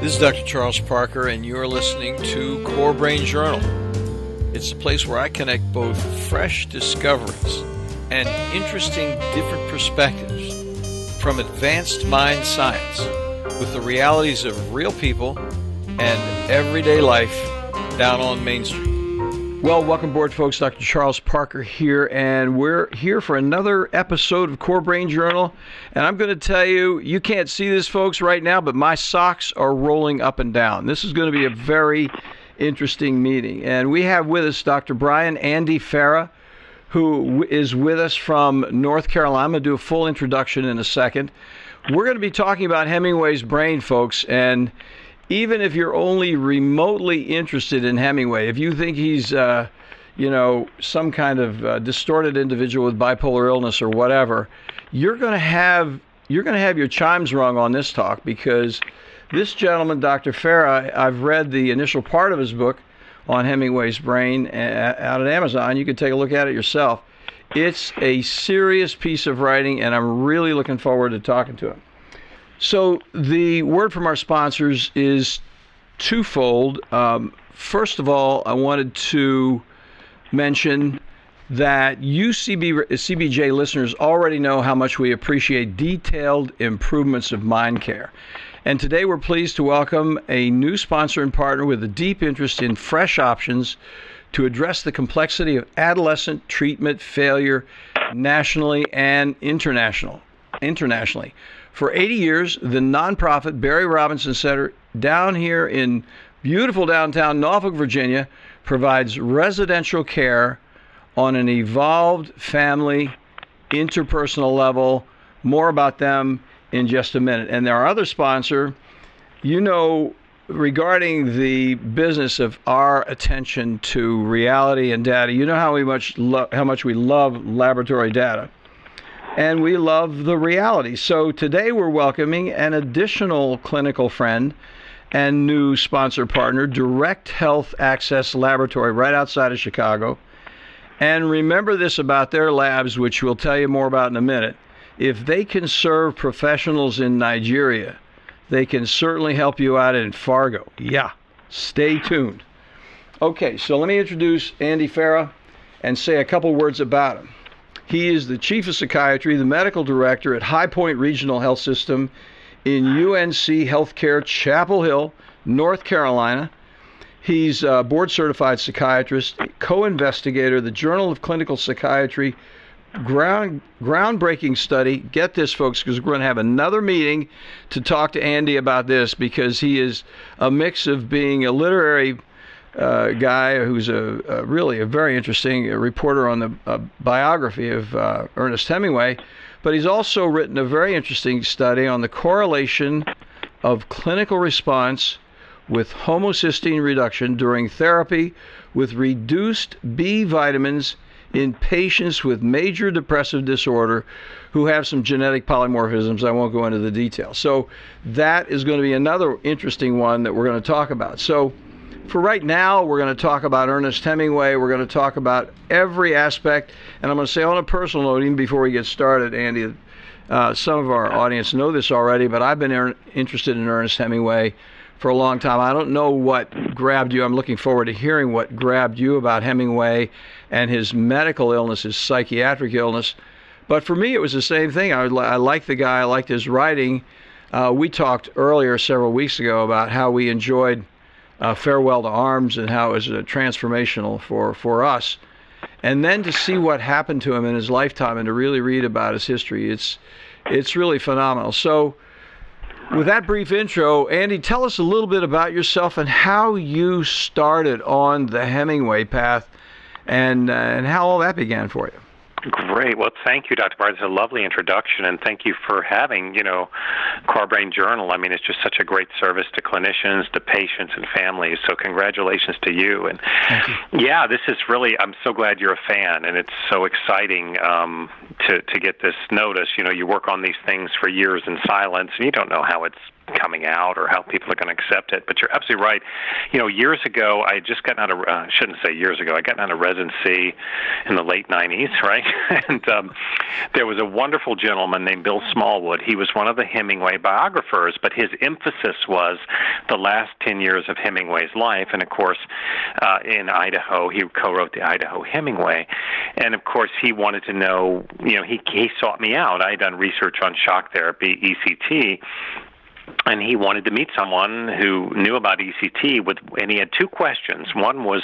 This is Dr. Charles Parker, and you're listening to Core Brain Journal. It's a place where I connect both fresh discoveries and interesting different perspectives from advanced mind science with the realities of real people and everyday life down on Main Street. Well, welcome aboard, folks. Dr. Charles Parker here, and we're here for another episode of Core Brain Journal. And I'm going to tell you, you can't see this, folks, right now, but my socks are rolling up and down. This is going to be a very interesting meeting. And we have with us Dr. Brian Andy Farah, who is with us from North Carolina. I'm going to do a full introduction in a second. We're going to be talking about Hemingway's brain, folks, and even if you're only remotely interested in Hemingway, if you think he's, uh, you know, some kind of uh, distorted individual with bipolar illness or whatever, you're going to have you're going to have your chimes rung on this talk because this gentleman, Dr. Farah, I've read the initial part of his book on Hemingway's brain out at Amazon. You can take a look at it yourself. It's a serious piece of writing, and I'm really looking forward to talking to him. So the word from our sponsors is twofold. Um, first of all, I wanted to mention that you CBJ listeners already know how much we appreciate detailed improvements of mind care. And today we're pleased to welcome a new sponsor and partner with a deep interest in fresh options to address the complexity of adolescent treatment failure nationally and international, internationally. For 80 years, the nonprofit Barry Robinson Center down here in beautiful downtown Norfolk, Virginia, provides residential care on an evolved family interpersonal level. More about them in just a minute. And our other sponsor, you know, regarding the business of our attention to reality and data, you know how we much lo- how much we love laboratory data and we love the reality. So today we're welcoming an additional clinical friend and new sponsor partner, Direct Health Access Laboratory, right outside of Chicago. And remember this about their labs, which we'll tell you more about in a minute. If they can serve professionals in Nigeria, they can certainly help you out in Fargo. Yeah, stay tuned. Okay, so let me introduce Andy Farah and say a couple words about him. He is the chief of psychiatry, the medical director at High Point Regional Health System in UNC Healthcare, Chapel Hill, North Carolina. He's a board certified psychiatrist, co investigator, the Journal of Clinical Psychiatry ground groundbreaking study. Get this, folks, because we're going to have another meeting to talk to Andy about this because he is a mix of being a literary uh, guy who's a, a, really a very interesting reporter on the uh, biography of uh, Ernest Hemingway, but he's also written a very interesting study on the correlation of clinical response with homocysteine reduction during therapy with reduced B vitamins in patients with major depressive disorder who have some genetic polymorphisms. I won't go into the details. So that is going to be another interesting one that we're going to talk about. So for right now, we're going to talk about Ernest Hemingway. We're going to talk about every aspect. And I'm going to say on a personal note, even before we get started, Andy, uh, some of our audience know this already, but I've been er- interested in Ernest Hemingway for a long time. I don't know what grabbed you. I'm looking forward to hearing what grabbed you about Hemingway and his medical illness, his psychiatric illness. But for me, it was the same thing. I, I liked the guy, I liked his writing. Uh, we talked earlier, several weeks ago, about how we enjoyed uh, Farewell to Arms and how it was uh, transformational for, for us. And then to see what happened to him in his lifetime and to really read about his history, it's, it's really phenomenal. So, with that brief intro, Andy, tell us a little bit about yourself and how you started on the Hemingway path and, uh, and how all that began for you. Great. Well, thank you, Dr. Barr. It's a lovely introduction, and thank you for having, you know, Core Brain Journal. I mean, it's just such a great service to clinicians, to patients, and families. So, congratulations to you. And you. yeah, this is really. I'm so glad you're a fan, and it's so exciting um, to to get this notice. You know, you work on these things for years in silence, and you don't know how it's coming out or how people are going to accept it. But you're absolutely right. You know, years ago, I had just gotten out of, uh, shouldn't say years ago, I got out of residency in the late 90s, right? and um, there was a wonderful gentleman named Bill Smallwood. He was one of the Hemingway biographers, but his emphasis was the last 10 years of Hemingway's life. And of course, uh, in Idaho, he co wrote the Idaho Hemingway. And of course, he wanted to know, you know, he, he sought me out. I had done research on shock therapy, ECT, and he wanted to meet someone who knew about ECT with and he had two questions. One was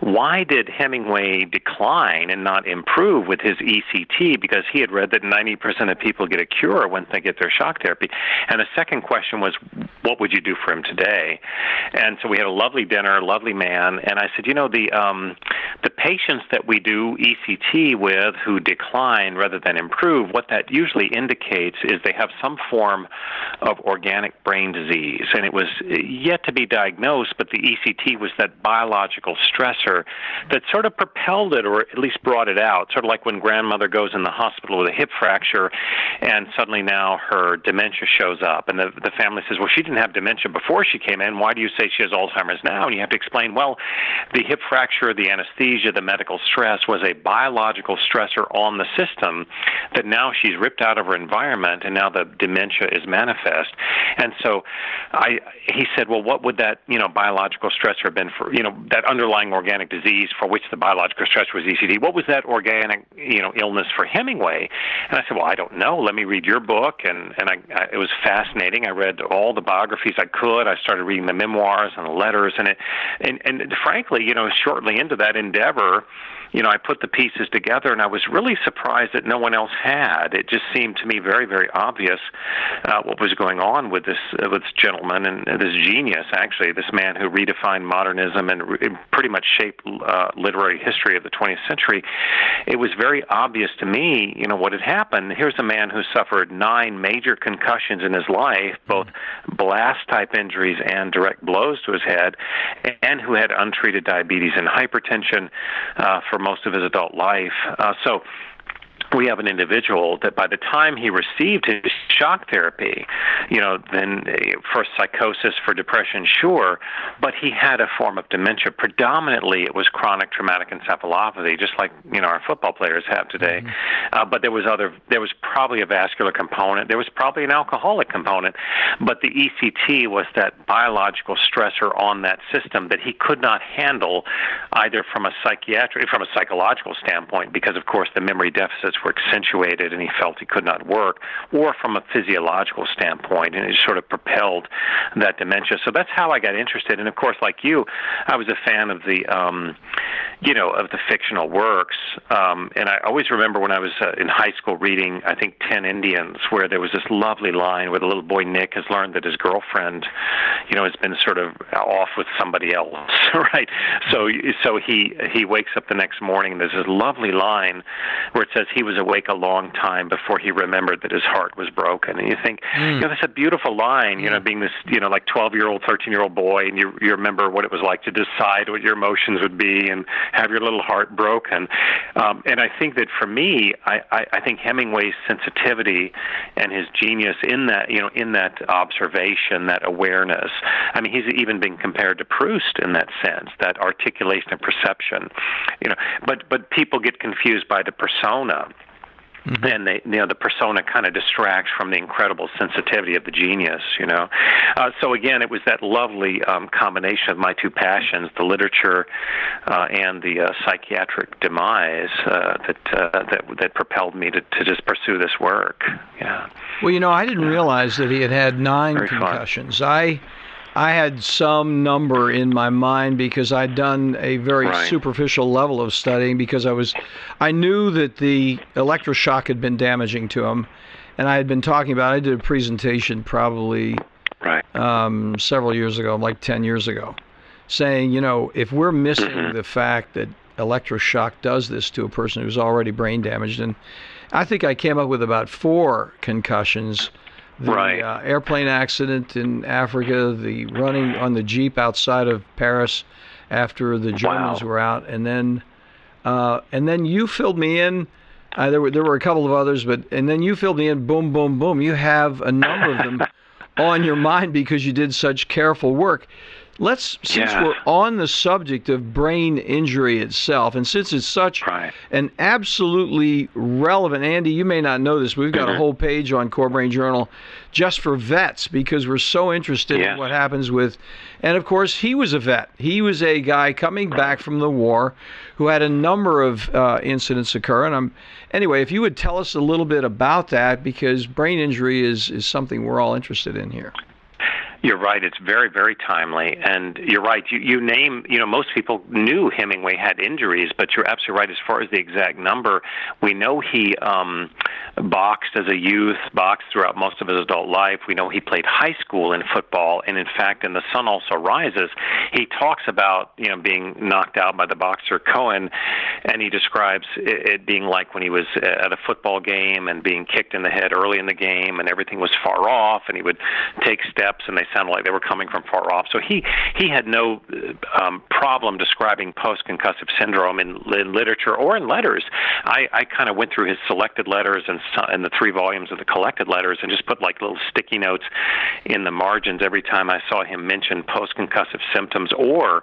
why did Hemingway decline and not improve with his ECT because he had read that 90% of people get a cure when they get their shock therapy. And the second question was what would you do for him today? And so we had a lovely dinner, a lovely man, and I said, you know, the um the patients that we do ECT with who decline rather than improve, what that usually indicates is they have some form of organic organic brain disease, and it was uh, yet to be diagnosed, but the ECT was that biological stressor that sort of propelled it, or at least brought it out. Sort of like when grandmother goes in the hospital with a hip fracture, and suddenly now her dementia shows up, and the the family says, "Well, she didn't have dementia before she came in. Why do you say she has Alzheimer's now?" And you have to explain, "Well, the hip fracture, the anesthesia, the medical stress was a biological stressor on the system that now she's ripped out of her environment, and now the dementia is manifest." And so I he said, well, what would that, you know, biological stressor have been for, you know, that underlying organic disease for which the biological stressor was ECT? What was that organic, you know, illness for Hemingway? And I said, well, I don't know. Let me read your book. And, and I, I, it was fascinating. I read all the biographies I could. I started reading the memoirs and the letters and it, and, and frankly, you know, shortly into that endeavor, you know, I put the pieces together, and I was really surprised that no one else had. It just seemed to me very, very obvious uh, what was going on with this uh, with this gentleman and uh, this genius, actually, this man who redefined modernism and re- pretty much shaped uh, literary history of the 20th century. It was very obvious to me, you know, what had happened. Here's a man who suffered nine major concussions in his life, both blast type injuries and direct blows to his head, and who had untreated diabetes and hypertension uh, for most of his adult life. Uh, so we have an individual that by the time he received his shock therapy, you know, then uh, for psychosis, for depression, sure, but he had a form of dementia. Predominantly, it was chronic traumatic encephalopathy, just like you know our football players have today. Mm-hmm. Uh, but there was other, there was probably a vascular component. There was probably an alcoholic component, but the ECT was that biological stressor on that system that he could not handle, either from a psychiatric, from a psychological standpoint, because of course the memory deficits were accentuated and he felt he could not work, or from a physiological standpoint, and it sort of propelled that dementia. So that's how I got interested. And of course, like you, I was a fan of the, um, you know, of the fictional works. Um, and I always remember when I was uh, in high school reading, I think, Ten Indians, where there was this lovely line where the little boy Nick has learned that his girlfriend, you know, has been sort of off with somebody else, right? So, so he he wakes up the next morning. And there's this lovely line where it says he was was awake a long time before he remembered that his heart was broken. And you think, mm. you know, that's a beautiful line. You know, being this, you know, like 12 year old, 13 year old boy, and you you remember what it was like to decide what your emotions would be and have your little heart broken. Um, and I think that for me, I, I, I think Hemingway's sensitivity and his genius in that, you know, in that observation, that awareness. I mean, he's even been compared to Proust in that sense, that articulation and perception. You know, but but people get confused by the persona Mm-hmm. And they, you know, the persona kind of distracts from the incredible sensitivity of the genius, you know. Uh, so again, it was that lovely um, combination of my two passions, the literature uh, and the uh, psychiatric demise, uh, that uh, that that propelled me to, to just pursue this work. Yeah. Well, you know, I didn't realize that he had had nine Very concussions. Fun. I I had some number in my mind because I'd done a very right. superficial level of studying because I was I knew that the electroshock had been damaging to him and I had been talking about I did a presentation probably right. um, several years ago, like 10 years ago, saying, you know, if we're missing mm-hmm. the fact that electroshock does this to a person who's already brain damaged and I think I came up with about four concussions the right. uh, airplane accident in Africa, the running on the jeep outside of Paris after the Germans wow. were out, and then uh, and then you filled me in. Uh, there were there were a couple of others, but and then you filled me in. Boom, boom, boom. You have a number of them on your mind because you did such careful work. Let's since Yeah. we're on the subject of brain injury itself, and since it's such Right. an absolutely relevant, Andy, you may not know this, we've got a Mhm. whole page on Core Brain Journal just for vets because we're so interested in what happens with, and of course he was a vet. He was a guy coming back from the war who had a number of uh, incidents occur, and I'm anyway. If you would tell us a little bit about that, because brain injury is is something we're all interested in here. You're right. It's very, very timely, and you're right. You you name. You know, most people knew Hemingway had injuries, but you're absolutely right as far as the exact number. We know he um, boxed as a youth, boxed throughout most of his adult life. We know he played high school in football, and in fact, in The Sun Also Rises, he talks about you know being knocked out by the boxer Cohen, and he describes it, being like when he was at a football game and being kicked in the head early in the game, and everything was far off, and he would take steps, and they sounded like they were coming from far off. So he he had no um, problem describing post-concussive syndrome in, in literature or in letters. I, I kind of went through his selected letters and, and the three volumes of the collected letters and just put like little sticky notes in the margins every time I saw him mention post-concussive symptoms or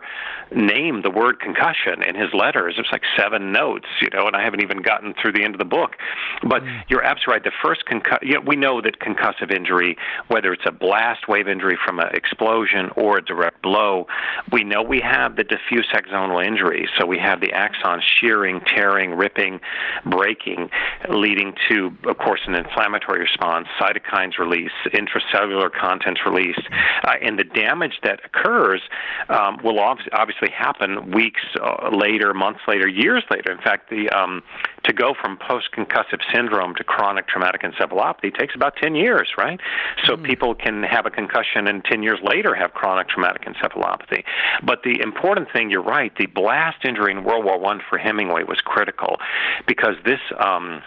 name the word concussion in his letters. It was like seven notes, you know, and I haven't even gotten through the end of the book. But mm. you're absolutely right. The first concuss, you know, we know that concussive injury, whether it's a blast wave injury from an explosion or a direct blow, we know we have the diffuse axonal injury. So we have the axon shearing, tearing, ripping, breaking, leading to, of course, an inflammatory response, cytokines release, intracellular contents released, uh, and the damage that occurs um, will ob- obviously happen weeks uh, later, months later, years later. In fact, the um, to go from post-concussive syndrome to chronic traumatic encephalopathy takes about 10 years, right? So people can have a concussion and 10 years later have chronic traumatic encephalopathy. But the important thing, you're right, the blast injury in World War One for Hemingway was critical because this. Um,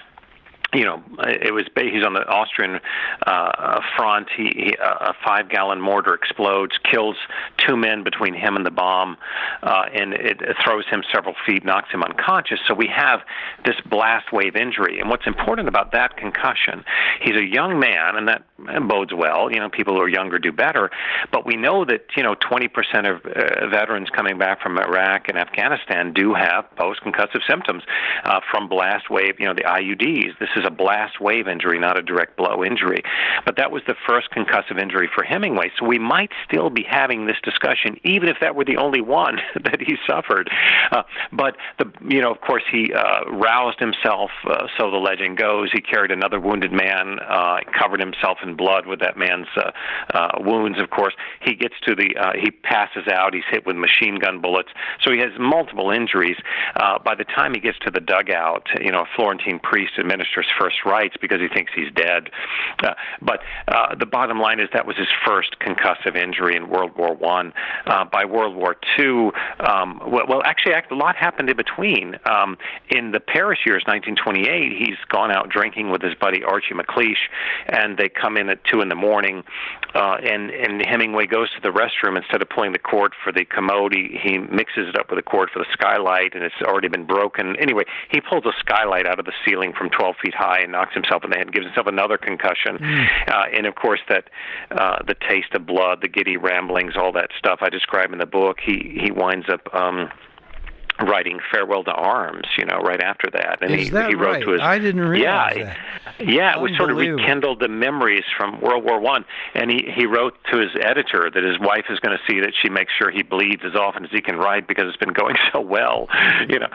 you know, it was he's on the Austrian uh, front. He, he a five-gallon mortar explodes, kills two men between him and the bomb, uh, and it, it throws him several feet, knocks him unconscious. So we have this blast wave injury. And what's important about that concussion? He's a young man, and that bodes well. You know, people who are younger do better. But we know that you know 20% of uh, veterans coming back from Iraq and Afghanistan do have post-concussive symptoms uh, from blast wave. You know, the IEDs. This is a blast wave injury, not a direct blow injury. But that was the first concussive injury for Hemingway. So we might still be having this discussion, even if that were the only one that he suffered. Uh, but the, you know, of course, he uh, roused himself. Uh, so the legend goes. He carried another wounded man, uh, covered himself in blood with that man's uh, uh, wounds. Of course, he gets to the. Uh, he passes out. He's hit with machine gun bullets. So he has multiple injuries. Uh, by the time he gets to the dugout, you know, a Florentine priest administers first rites because he thinks he's dead. Uh, but uh, the bottom line is that was his first concussive injury in World War One. Uh, by World War Two, um, well, well, actually, a lot happened in between. Um, in the Paris years, 1928, he's gone out drinking with his buddy Archie MacLeish, and they come in at two in the morning, uh, and and Hemingway goes to the restroom instead of pulling the cord for the commode, he, he mixes it up with a cord for the skylight, and it's already been broken. Anyway, he pulls a skylight out of the ceiling from 12 feet high and knocks himself in the head, gives himself another concussion, uh, and of course that uh, the taste of blood, the giddy ramblings, all that stuff I describe in the book. He he winds up. Um, writing farewell to arms you know right after that and Is he that he wrote right? to his I didn't realize yeah that. yeah, it was sort of rekindled the memories from World War One, and he he wrote to his editor that his wife is going to see that she makes sure he bleeds as often as he can write because it's been going so well, you know.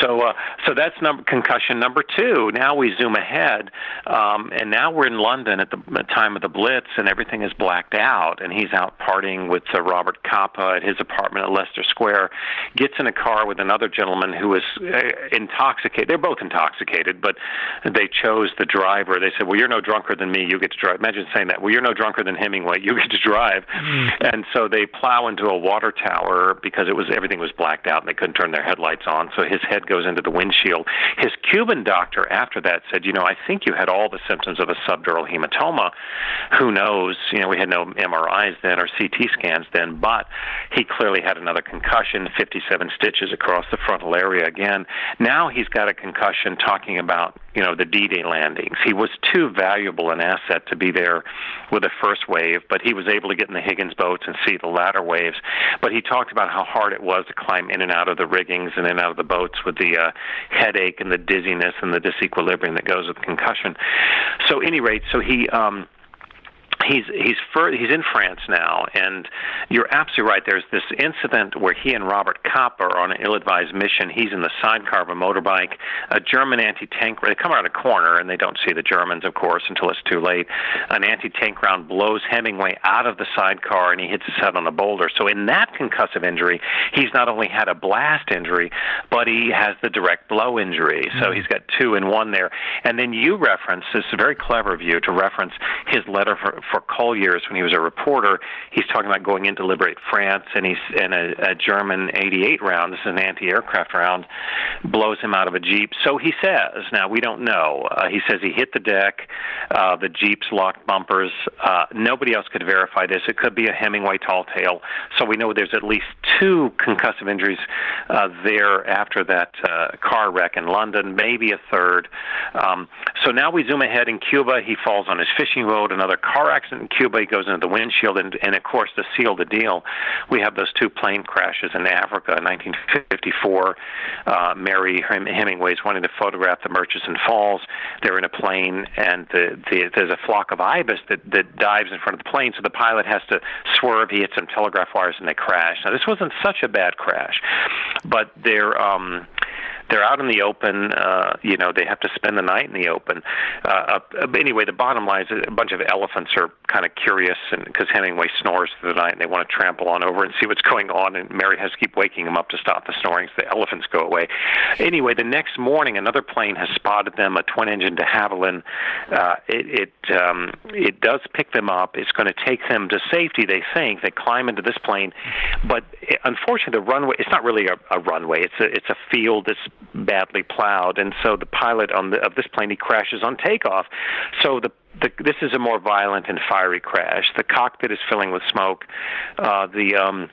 So uh, so that's number concussion number two. Now we zoom ahead, um, and now we're in London at the, time of the Blitz, and everything is blacked out, and he's out partying with uh, Robert Capa at his apartment at Leicester Square, gets in a car with another gentleman who is uh, intoxicated. They're both intoxicated, but they chose the driver. They said, "Well, you're no drunker than me. You get to drive." Imagine saying that. Well, you're no drunker than Hemingway. You get to drive. And so they plow into a water tower because it was everything was blacked out and they couldn't turn their headlights on. So his head goes into the windshield. His Cuban doctor after that said, "You know, I think you had all the symptoms of a subdural hematoma. Who knows? You know, we had no MRIs then or CT scans then, but he clearly had another concussion, 57 stitches across." Across the frontal area again. Now he's got a concussion talking about, you know, the D-Day landings. He was too valuable an asset to be there with the first wave, but he was able to get in the Higgins boats and see the latter waves. But he talked about how hard it was to climb in and out of the riggings and in and out of the boats with the uh, headache and the dizziness and the disequilibrium that goes with concussion. So, any rate, so he um, he's he's fur, he's in France now, and you're absolutely right. There's this incident where he and Robert Capa are on an ill-advised mission. He's in the sidecar of a motorbike. A German anti-tank. They come around a corner and they don't see the Germans, of course, until it's too late. An anti-tank round blows Hemingway out of the sidecar, and he hits his head on a boulder. So in that concussive injury, he's not only had a blast injury, but he has the direct blow injury. So mm-hmm. he's got two in one there. And then you reference this is very clever of you to reference his letter for for Collier's when he was a reporter. He's talking about going in to liberate France, and he's in a, a German 88 round. This is an anti-aircraft round, blows him out of a jeep. So he says. Now we don't know. Uh, he says he hit the deck. Uh, the jeep's locked bumpers. Uh, nobody else could verify this. It could be a Hemingway tall tale. So we know there's at least two concussive injuries uh, there after that uh, car wreck in London, maybe a third. Um, so now we zoom ahead in Cuba. He falls on his fishing boat. Another car accident in Cuba. He goes into the windshield, and, and of course, to seal the deal, we have those two plane crashes in Africa in 1954. Uh, Mary Hemingway's wanting to photograph the Murchison Falls. They're in a plane, and the, the, there's a flock of ibis that, that dives in front of the plane, so the pilot has to swerve. He hits some telegraph wires, and they crash. Now, this wasn't such a bad crash, but they're um, they're out in the open. Uh, you know, they have to spend the night in the open. Uh, uh, anyway, the bottom line is a bunch of elephants are kind of curious, and because Hemingway snores through the night, and they want to trample on over and see what's going on. And Mary has to keep waking him up to stop the snoring, so the elephants go away. Anyway, the next morning, another plane has spotted them, a twin-engine de Havilland. Uh, it it um, it does pick them up. It's going to take them to safety. They think they climb into this plane, but it, unfortunately, the runway it's not really a, a runway. It's a it's a field that's badly plowed, and so the pilot on the, of this plane he crashes on takeoff. So the the, this is a more violent and fiery crash. The cockpit is filling with smoke. Uh, the um,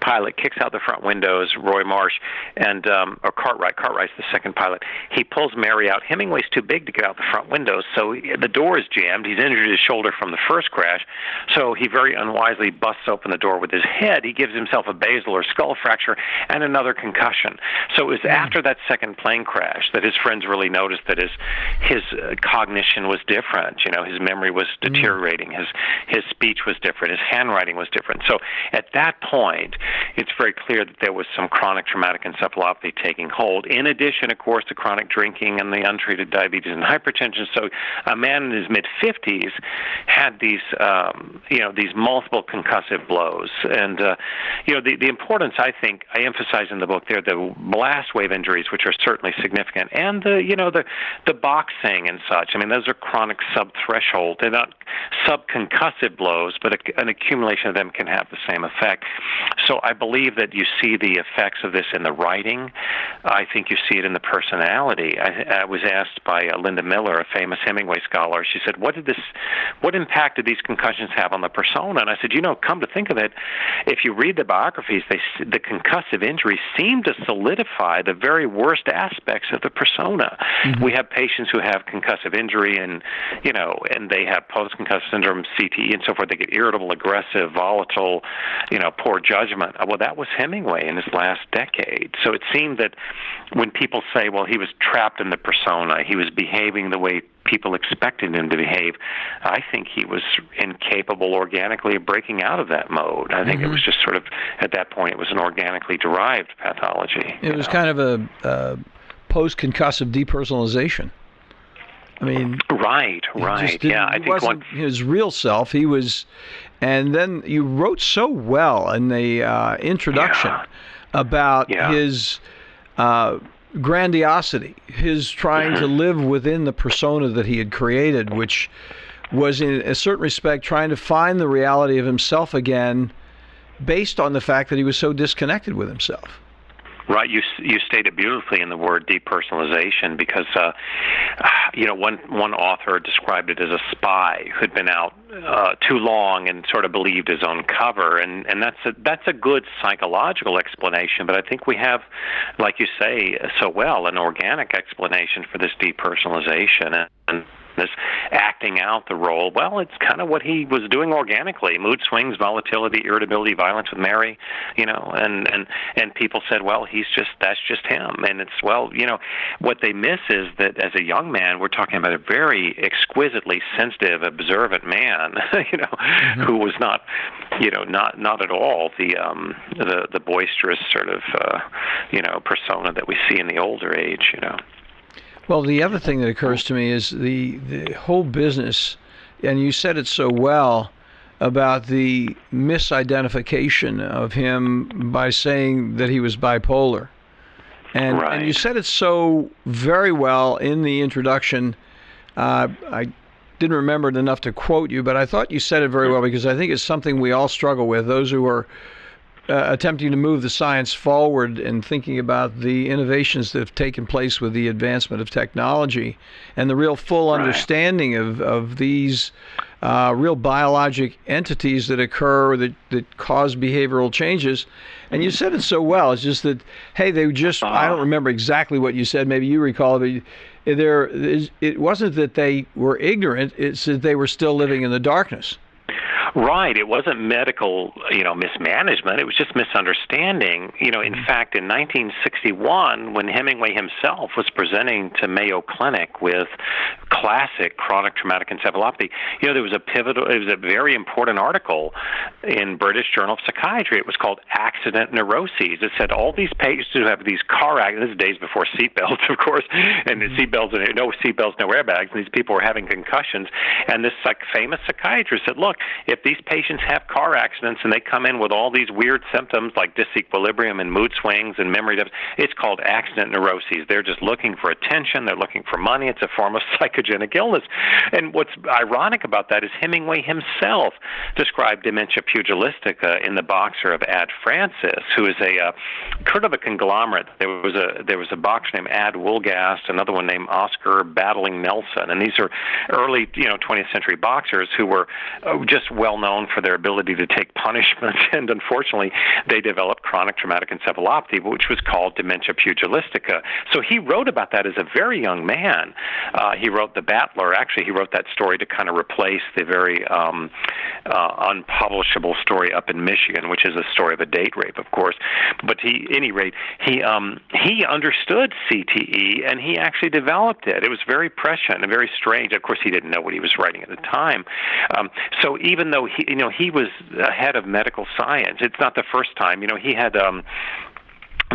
pilot kicks out the front windows, Roy Marsh, and um, or Cartwright. Cartwright's the second pilot. He pulls Mary out. Hemingway's too big to get out the front windows, so the door is jammed. He's injured his shoulder from the first crash, so he very unwisely busts open the door with his head. He gives himself a basilar skull fracture and another concussion. So it was mm. after that second plane crash that his friends really noticed that his his uh, cognition was different. You know, his memory was hmm. deteriorating. His his speech was different. His handwriting was different. So at that point, it's very clear that there was some chronic traumatic encephalopathy taking hold. In addition, of course, to chronic drinking and the untreated diabetes and hypertension. So a man in his mid 50s had these, um, you know, these multiple concussive blows. And, uh, you know, the, the importance, I think, I emphasize in the book there, the blast wave injuries, which are certainly significant, and the, you know, the, the boxing and such. I mean, those are chronic subthreshold. They're not subconcussive blows, but a, an accumulation of them can have the same effect. So I believe that you see the effects of this in the writing. I think you see it in the personality. I, I was asked by uh, Linda Miller, a famous Hemingway scholar. She said, "What did this? What impact did these concussions have on the persona?" And I said, "You know, come to think of it, if you read the biographies, they the concussive injuries seem to solidify the very worst aspects of the persona. Mm-hmm. We have patients who have concussive injury, and you know, and they have post-concussive syndrome, CTE, and so forth. They get irritable, aggressive, volatile, you know, poor judgment." Well, that was Hemingway in his last decade. So it seemed that when people say, well, he was trapped in the persona, he was behaving the way people expected him to behave, I think he was incapable organically of breaking out of that mode. I think mm-hmm. it was just sort of, at that point, it was an organically derived pathology. It was know? kind of a uh, post concussive depersonalization. I mean, right, right, yeah. I think one... his real self. He was, and then you wrote so well in the uh, introduction yeah. about yeah. his uh, grandiosity, his trying to live within the persona that he had created, which was in a certain respect trying to find the reality of himself again, based on the fact that he was so disconnected with himself. Right, you you stated beautifully in the word depersonalization because uh, you know one one author described it as a spy who'd been out uh, too long and sort of believed his own cover, and and that's a that's a good psychological explanation. But I think we have, like you say so well, an organic explanation for this depersonalization and this acting out the role, well, it's kind of what he was doing organically. Mood swings, volatility, irritability, violence with Mary, you know, and and and people said, well, he's just that's just him. And it's well, you know, what they miss is that as a young man, we're talking about a very exquisitely sensitive, observant man, you know, mm-hmm. who was not, you know, not not at all the um the the boisterous sort of uh, you know persona that we see in the older age, you know. Well, the other thing that occurs to me is the the whole business, and you said it so well about the misidentification of him by saying that he was bipolar. And, right. and you said it so very well in the introduction. Uh, I didn't remember it enough to quote you, but I thought you said it very well because I think it's something we all struggle with. Those who are uh, attempting to move the science forward and thinking about the innovations that have taken place with the advancement of technology and the real full right. understanding of, of these uh, real biologic entities that occur that, that cause behavioral changes. And you said it so well. It's just that, hey, they just, uh-huh. I don't remember exactly what you said. Maybe you recall it, but there, it wasn't that they were ignorant, it's that they were still living in the darkness. Right. It wasn't medical, you know, mismanagement. It was just misunderstanding. You know, in mm-hmm. fact, in 1961, when Hemingway himself was presenting to Mayo Clinic with classic chronic traumatic encephalopathy, you know, there was a pivotal, it was a very important article in British Journal of Psychiatry. It was called Accident Neuroses. It said all these patients who have these car accidents, days before seatbelts, of course, and mm-hmm. seatbelts, and no seatbelts, no airbags, and these people were having concussions. And this like, famous psychiatrist said, look, if these patients have car accidents and they come in with all these weird symptoms like disequilibrium and mood swings and memory deficit, it's called accident neuroses. They're just looking for attention, they're looking for money. It's a form of psychogenic illness. And what's ironic about that is Hemingway himself described dementia pugilistica in the boxer of Ad Francis, who is a uh, kind of a conglomerate. There was a there was a boxer named Ad Wolgast, another one named Oscar Battling Nelson, and these are early you know 20th century boxers who were uh, just well known for their ability to take punishment, and unfortunately, they developed chronic traumatic encephalopathy, which was called dementia pugilistica. So he wrote about that as a very young man. Uh, he wrote The Battler. Actually, he wrote that story to kind of replace the very um, uh, unpublishable story up in Michigan, which is a story of a date rape, of course. But he, any rate, he um, he understood CTE and he actually developed it. It was very prescient and very strange. Of course, he didn't know what he was writing at the time. Um, so even though he, you know, he was ahead of medical science. It's not the first time. You know, he had um,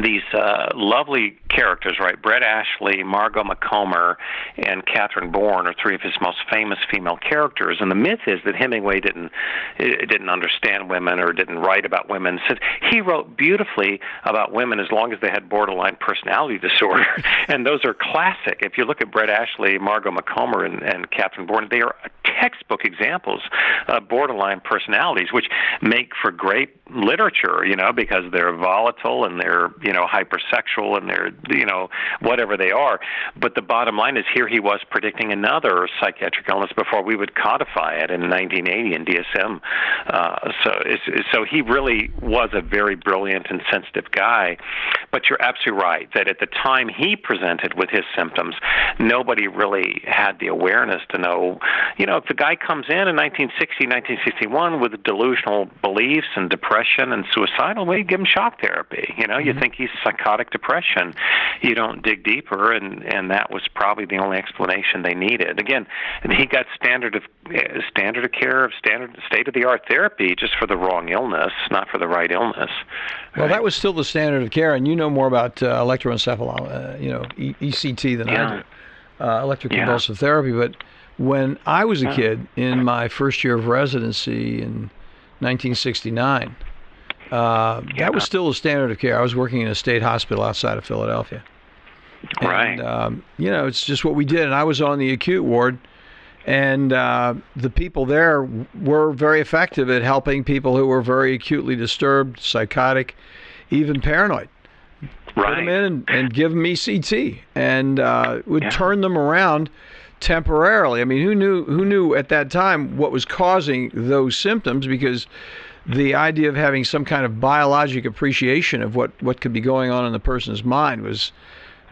these uh, lovely characters, right? Brett Ashley, Margot Macomber, and Catherine Bourne are three of his most famous female characters. And the myth is that Hemingway didn't didn't understand women or didn't write about women. Said he wrote beautifully about women as long as they had borderline personality disorder, and those are classic. If you look at Brett Ashley, Margot Macomber, and, and Catherine Bourne, they are textbook examples of borderline personalities, which make for great literature, you know, because they're volatile and they're you know hypersexual and they're you know whatever they are. But the bottom line is here he was predicting another psychiatric illness before we would codify it in 1980 in DSM. Uh, so so he really was a very brilliant and sensitive guy. But you're absolutely right that at the time he presented with his symptoms, nobody really had the awareness to know. You know, if the guy comes in in 1960, 1961 with delusional beliefs and depression and suicidal, well, give him shock therapy. You know, mm-hmm. you think he's psychotic depression. You don't dig deeper, and and that was probably the only explanation they needed. Again, he got standard of standard of care of standard state of the art therapy just for the wrong illness, not for the right illness. Well, that was still the standard of care, and you know more about uh, electroencephalography, uh, you know, e- ECT than yeah. I do, uh, electroconvulsive yeah. therapy. But when I was a kid in my first year of residency in 1969 uh, yeah. That was still the standard of care. I was working in a state hospital outside of Philadelphia. And, right. Um, you know, it's just what we did. And I was on the acute ward, and uh, the people there were very effective at helping people who were very acutely disturbed, psychotic, even paranoid. right. put them in and, and give them ECT, and uh, would yeah. turn them around temporarily. I mean, who knew who knew at that time what was causing those symptoms? Because the idea of having some kind of biologic appreciation of what what could be going on in the person's mind was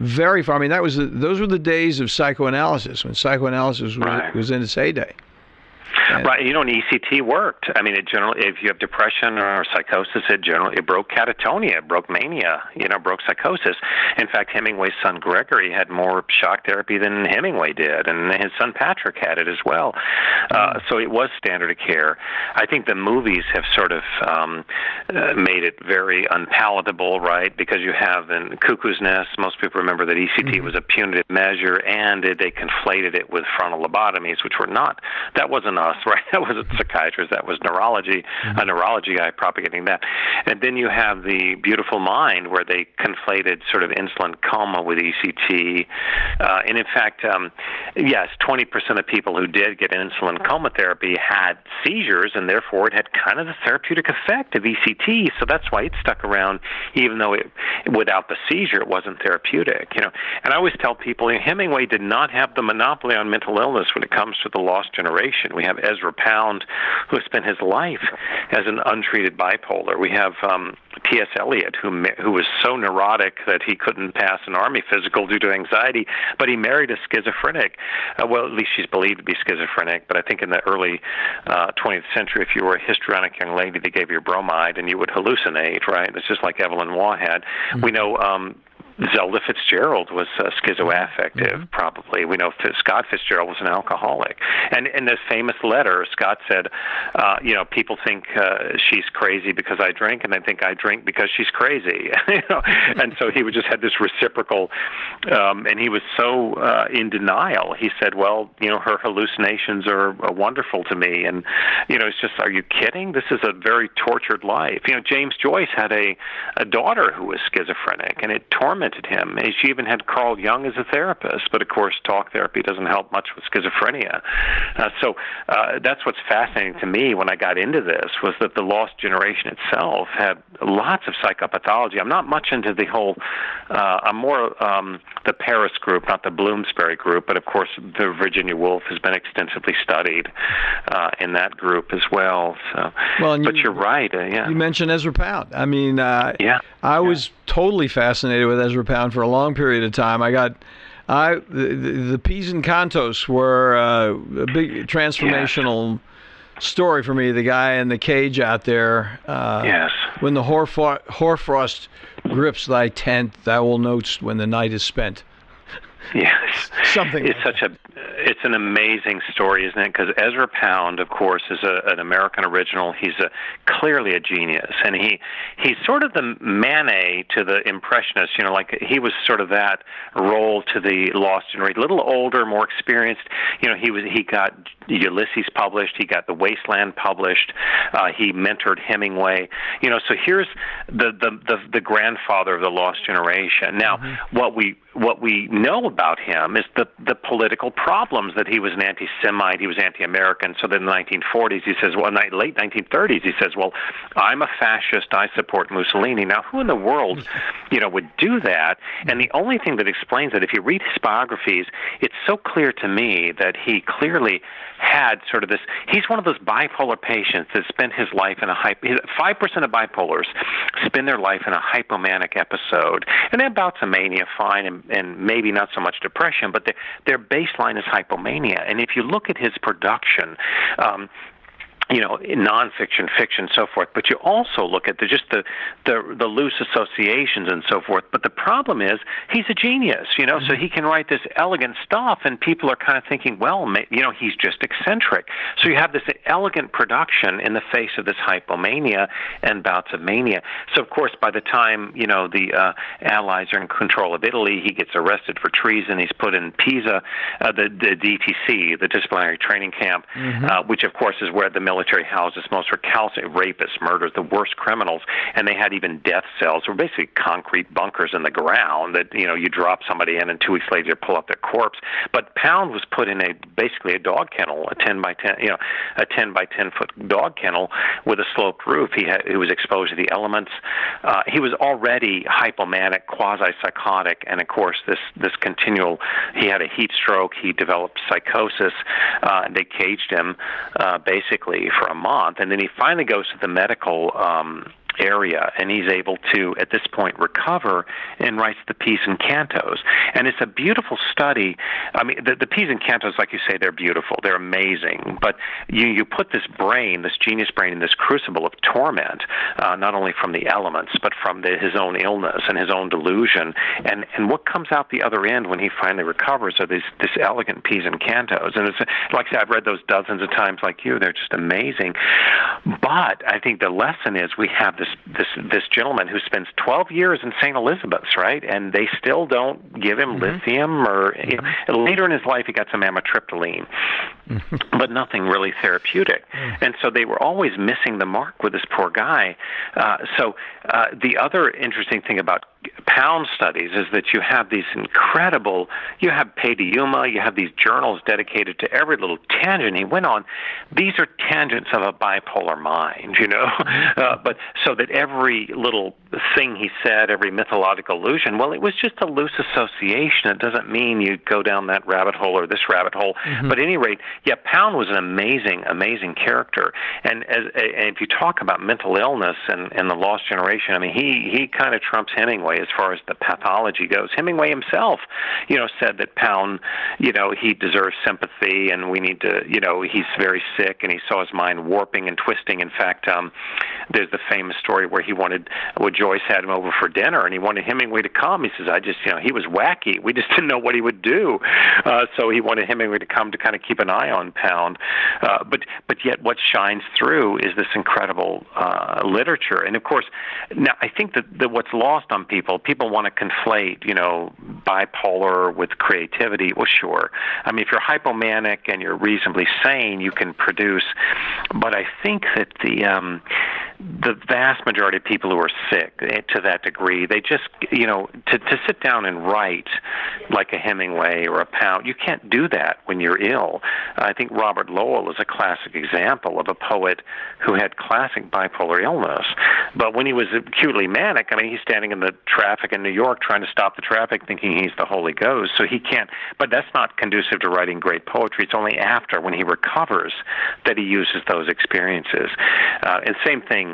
very far. I mean, that was the, those were the days of psychoanalysis when psychoanalysis was, right. was in its heyday. And right. You know, an ECT worked. I mean, it generally, if you have depression or psychosis, it generally it broke catatonia, it broke mania, you know, broke psychosis. In fact, Hemingway's son Gregory had more shock therapy than Hemingway did, and his son Patrick had it as well. Uh, mm. so it was standard of care. I think the movies have sort of um, uh, made it very unpalatable, right? Because you have in Cuckoo's Nest, most people remember that ECT mm-hmm. was a punitive measure, and they conflated it with frontal lobotomies, which were not. That wasn't us, right? That wasn't psychiatrist. That was neurology, mm-hmm. a neurology guy propagating that. And then you have the Beautiful Mind, where they conflated sort of insulin coma with ECT. Uh, and in fact, um, yes, 20% of people who did get insulin coma therapy had seizures, and therefore it had kind of the therapeutic effect of ECT. So that's why it stuck around, even though it, without the seizure, it wasn't therapeutic. You know, and I always tell people, you know, Hemingway did not have the monopoly on mental illness when it comes to the lost generation. We have Ezra Pound, who spent his life as an untreated bipolar. We have um, T.S. Eliot, who who was so neurotic that he couldn't pass an army physical due to anxiety, but he married a schizophrenic. Uh, well, at least she's believed to be schizophrenic. But I think in the early uh, 20th century, if you were a histrionic young lady, they gave you bromide and you would hallucinate. Right? It's just like Evelyn Waugh had. Mm-hmm. We know um, Zelda Fitzgerald was uh, schizoaffective, mm-hmm. probably. We know Scott Fitzgerald was an alcoholic. And in this famous letter, Scott said, uh, you know, people think uh, she's crazy because I drink, and they think I drink because she's crazy. you know? and so he would just had this reciprocal, um, and he was so uh, in denial. He said, well, you know, her hallucinations are uh, wonderful to me. And, you know, it's just, are you kidding? This is a very tortured life. You know, James Joyce had a, a daughter who was schizophrenic, and it tormented tormented him. She even had Carl Jung as a therapist, but of course, talk therapy doesn't help much with schizophrenia. Uh, so uh, that's what's fascinating to me when I got into this was that the lost generation itself had lots of psychopathology. I'm not much into the whole. Uh, I'm more um, the Paris group, not the Bloomsbury group, but of course, the Virginia Woolf has been extensively studied uh, in that group as well. So, well, but you, are right. Uh, yeah, you mentioned Ezra Pound. I mean, uh, yeah, I yeah. was totally fascinated with Ezra Pound for a long period of time. I got. I the, the, the Pisan Cantos were uh, a big transformational yes. story for me. The guy in the cage out there. Uh, yes. When the hoarfrost grips thy tent, thou will note when the night is spent. Yes, something. It's like such that. a it's an amazing story, isn't it? Because Ezra Pound, of course, is a, an American original. He's a, clearly a genius, and he he's sort of the Manet to the Impressionists. You know, like he was sort of that role to the Lost Generation. A little older, more experienced. You know, he was he got Ulysses published. He got The Wasteland published. Uh, he mentored Hemingway. You know, so here's the the the, the grandfather of the Lost Generation. Now, mm-hmm. what we what we know about him is the the political problems that he was an anti-Semite, he was anti-American. So then in the 1940s, he says, well, in the late 1930s, he says, well, I'm a fascist, I support Mussolini. Now, who in the world, you know, would do that? And the only thing that explains it, if you read his biographies, it's so clear to me that he clearly had sort of this. He's one of those bipolar patients that spent his life in a. Five percent of bipolars spend their life in a hypomanic episode, and have bouts of mania, fine, and, and maybe not so much depression, but the, their baseline is hypomania. And if you look at his production, um, you know, nonfiction, fiction, fiction so forth. But you also look at the, just the, the the loose associations and so forth. But the problem is he's a genius, you know, mm-hmm. so he can write this elegant stuff, and people are kind of thinking, well, you know, he's just eccentric. So you have this elegant production in the face of this hypomania and bouts of mania. So of course, by the time you know the uh, Allies are in control of Italy, he gets arrested for treason. He's put in Pisa, uh, the the DTC, the disciplinary training camp, mm-hmm. uh, which of course is where the military houses, most recalcitrant rapists, murderers, the worst criminals, and they had even death cells, or basically concrete bunkers in the ground that you know you drop somebody in, and two weeks later you pull up their corpse. But Pound was put in a basically a dog kennel, a 10 by 10, you know, a 10 by 10 foot dog kennel with a sloped roof. He had, he was exposed to the elements. Uh, he was already hypomanic, quasi psychotic, and of course this this continual. He had a heat stroke. He developed psychosis. Uh, they caged him uh, basically for a month, and then he finally goes to the medical. Um, area, and he's able to, at this point, recover and writes the Pisan Cantos. And it's a beautiful study. I mean, the, the Pisan Cantos, like you say, they're beautiful, they're amazing. But you you put this brain, this genius brain, in this crucible of torment, uh, not only from the elements, but from the, his own illness and his own delusion. And and what comes out the other end when he finally recovers are these this elegant Pisan Cantos. And it's like I said, I've read those dozens of times, like you. They're just amazing. But I think the lesson is we have this this this this gentleman who spends 12 years in St. Elizabeth's, right? And they still don't give him mm-hmm. lithium or you know, mm-hmm. later in his life he got some amitriptyline, mm-hmm. but nothing really therapeutic. Mm. And so they were always missing the mark with this poor guy. Uh, so uh, the other interesting thing about Pound studies is that you have these incredible, you have Paideuma, you have these journals dedicated to every little tangent he went on. These are tangents of a bipolar mind, you know. Uh, but so that every little thing he said, every mythological illusion, well, it was just a loose association. It doesn't mean you go down that rabbit hole or this rabbit hole. Mm-hmm. But at any rate, yeah, Pound was an amazing, amazing character. And as and if you talk about mental illness and, and the lost generation, I mean, he he kind of trumps Hemingway as far as the pathology goes. Hemingway himself, you know, said that Pound, you know, he deserves sympathy and we need to, you know, he's very sick and he saw his mind warping and twisting. In fact, um, there's the famous story where he wanted, well, Joyce had him over for dinner and he wanted Hemingway to come. He says, I just, you know, he was wacky. We just didn't know what he would do. Uh, so he wanted Hemingway to come to kind of keep an eye on Pound. Uh, but, but yet what shines through is this incredible uh, literature. And of course, now I think that, that what's lost on people, people want to conflate, you know, bipolar with creativity. Well, sure. I mean, if you're hypomanic and you're reasonably sane, you can produce. But I think that the um, the vast majority of people who are sick eh, to that degree, they just, you know, to, to sit down and write like a Hemingway or a Pound, you can't do that when you're ill. I think Robert Lowell is a classic example of a poet who had classic bipolar illness. But when he was acutely manic, I mean, he's standing in the traffic in New York trying to stop the traffic thinking he's the Holy Ghost. So he can't, but that's not conducive to writing great poetry. It's only after, when he recovers, that he uses those experiences. Uh, and same thing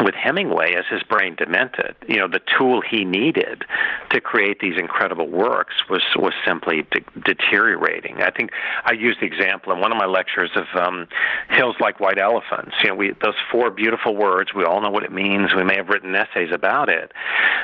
with Hemingway as his brain demented. You know, the tool he needed to create these incredible works was was simply de- deteriorating. I think I used the example in one of my lectures of um, hills like white elephants. You know, we those four beautiful words. We all know what it means. We may have written essays about it,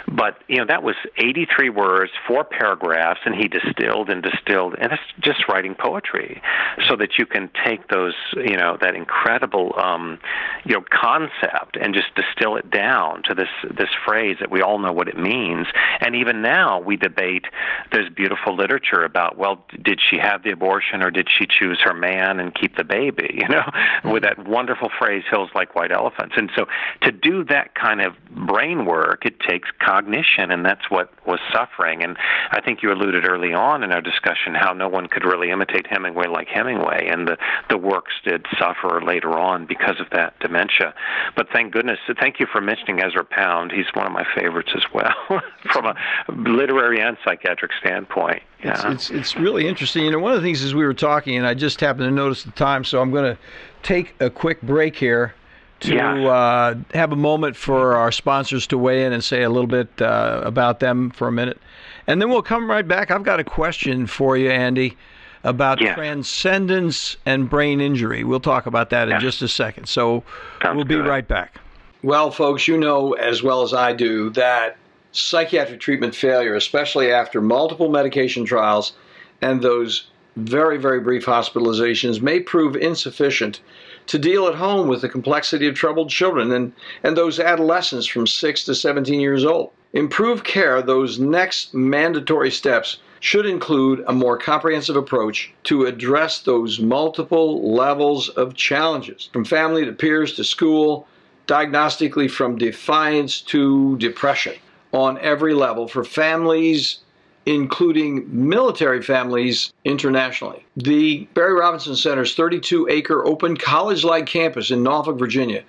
but you know that was 83 words, four paragraphs, and he distilled and distilled, and it's just writing poetry, so that you can take those, you know, that incredible, um, you know, concept and just distill it down to this this phrase that we all know what it means. And even now, we debate. There's beautiful literature about well, did she have the abortion or did she choose her man and keep the baby? You know, mm-hmm. with that wonderful phrase, "Hills like white elephants." And so, to do that kind of brain work, it takes cognition, and that's what was suffering. And I think you alluded early on in our discussion how no one could really imitate Hemingway like Hemingway, and the the works did suffer later on because of that dementia. But thank goodness thank you for mentioning Ezra Pound. He's one of my favorites as well, from a literary and psychiatric standpoint. Yeah. It's, it's, it's really interesting. You know, one of the things is we were talking, and I just happened to notice the time, so I'm going to take a quick break here to yeah. uh, have a moment for our sponsors to weigh in and say a little bit uh, about them for a minute, and then we'll come right back. I've got a question for you, Andy about yeah. transcendence and brain injury. We'll talk about that in yeah. just a second. So Sounds we'll be good. right back. Well, folks, you know as well as I do that psychiatric treatment failure, especially after multiple medication trials and those very, very brief hospitalizations, may prove insufficient to deal at home with the complexity of troubled children and, and those adolescents from 6 to 17 years old. Improved care, those next mandatory steps, should include a more comprehensive approach to address those multiple levels of challenges, from family to peers to school, diagnostically from defiance to depression, on every level for families including military families internationally. The Barry Robinson Center's 32 acre open college like campus in Norfolk, Virginia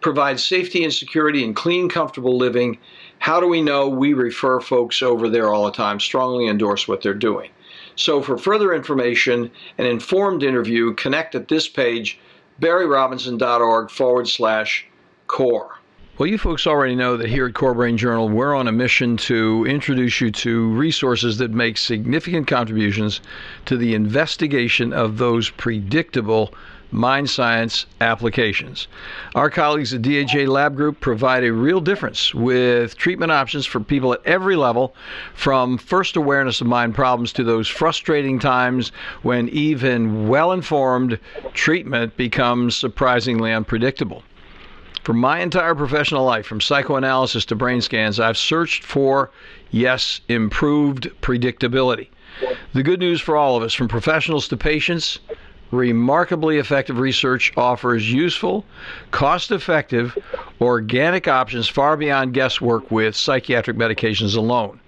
provides safety and security and clean, comfortable living. How do we know? We refer folks over there all the time, strongly endorse what they're doing. So, for further information and informed interview, connect at this page, barryrobinson.org forward slash core. Well, you folks already know that here at Core Brain Journal, we're on a mission to introduce you to resources that make significant contributions to the investigation of those predictable mind science applications. Our colleagues at DHA Lab Group provide a real difference with treatment options for people at every level, from first awareness of mind problems to those frustrating times when even well informed treatment becomes surprisingly unpredictable. For my entire professional life, from psychoanalysis to brain scans, I've searched for, yes, improved predictability. The good news for all of us, from professionals to patients, remarkably effective research offers useful, cost effective, organic options far beyond guesswork with psychiatric medications alone.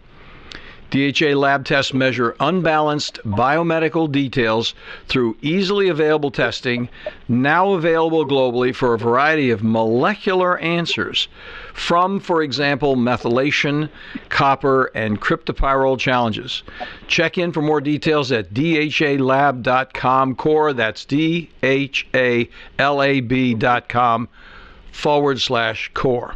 DHA lab tests measure unbalanced biomedical details through easily available testing, now available globally for a variety of molecular answers from, for example, methylation, copper, and cryptopyrrole challenges. Check in for more details at dhalab.com core, that's D H A L A B.com forward slash core.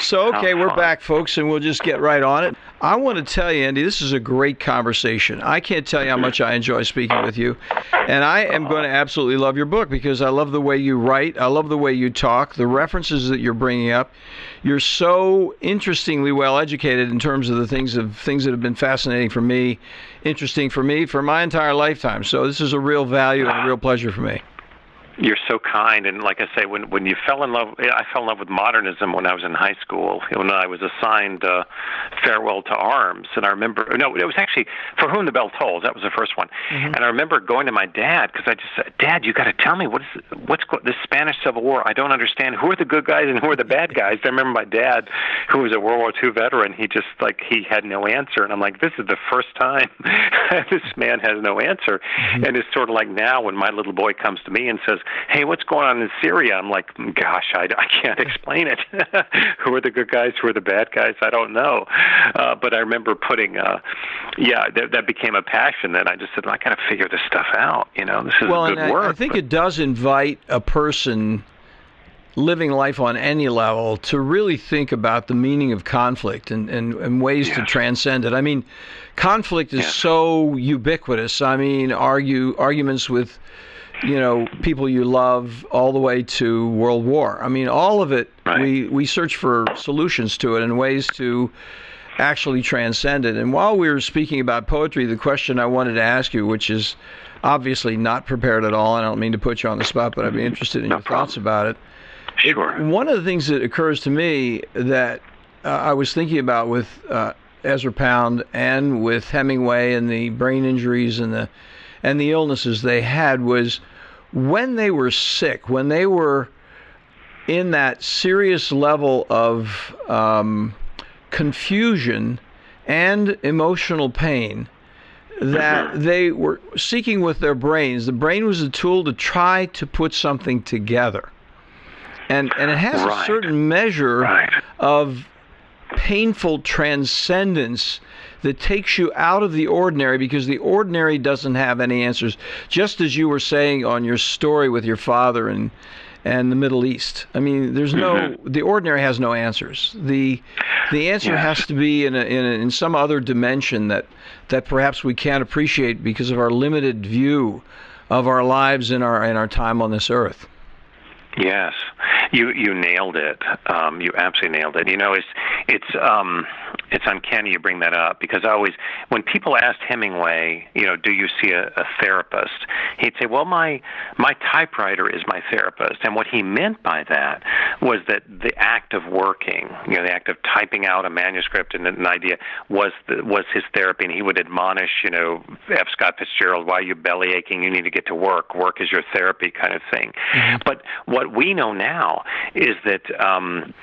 So, okay, we're back, folks, and we'll just get right on it. I want to tell you, Andy, this is a great conversation. I can't tell you how much I enjoy speaking with you. And I am going to absolutely love your book because I love the way you write, I love the way you talk, the references that you're bringing up. You're so interestingly well educated in terms of the things of things that have been fascinating for me, interesting for me for my entire lifetime. So, this is a real value and a real pleasure for me. You're so kind, and like I say, when when you fell in love, I fell in love with modernism when I was in high school. When I was assigned uh, "Farewell to Arms," and I remember, no, it was actually "For Whom the Bell Tolls." That was the first one, mm-hmm. and I remember going to my dad because I just said, "Dad, you got to tell me what is what's go- this Spanish Civil War? I don't understand. Who are the good guys and who are the bad guys?" I remember my dad, who was a World War II veteran, he just like he had no answer, and I'm like, "This is the first time this man has no answer," mm-hmm. and it's sort of like now when my little boy comes to me and says hey, what's going on in Syria? I'm like, gosh, I, I can't explain it. who are the good guys? Who are the bad guys? I don't know. Uh, but I remember putting, uh, yeah, that, that became a passion. Then I just said, I got to figure this stuff out. You know, this is well, good and work. I, I think but... it does invite a person living life on any level to really think about the meaning of conflict and, and, and ways to transcend it. I mean, conflict is so ubiquitous. I mean, argue arguments with you know, people you love, all the way to World War. I mean, all of it. Right. We we search for solutions to it and ways to actually transcend it. And while we were speaking about poetry, the question I wanted to ask you, which is obviously not prepared at all, I don't mean to put you on the spot, but I'd be interested in no your problem. thoughts about it. Sure. One of the things that occurs to me that uh, I was thinking about with uh, Ezra Pound and with Hemingway and the brain injuries and the and the illnesses they had was when they were sick, when they were in that serious level of um, confusion and emotional pain, that they were seeking with their brains. The brain was a tool to try to put something together. And, and it has right. a certain measure right. of painful transcendence that takes you out of the ordinary because the ordinary doesn't have any answers. Just as you were saying on your story with your father and and the Middle East. I mean, there's no mm-hmm. the ordinary has no answers. The the answer yes. has to be in a, in, a, in some other dimension that that perhaps we can't appreciate because of our limited view of our lives and our and our time on this earth. Yes, you you nailed it. Um, you absolutely nailed it. You know, it's it's um, it's uncanny you bring that up because I always, when people asked Hemingway, you know, do you see a, a therapist? He'd say, well, my my typewriter is my therapist, and what he meant by that was that the act of working, you know, the act of typing out a manuscript and an idea was the, was his therapy, and he would admonish, you know, F. Scott Fitzgerald, why are you belly aching? You need to get to work. Work is your therapy, kind of thing. Mm-hmm. But what we know now is that. Um,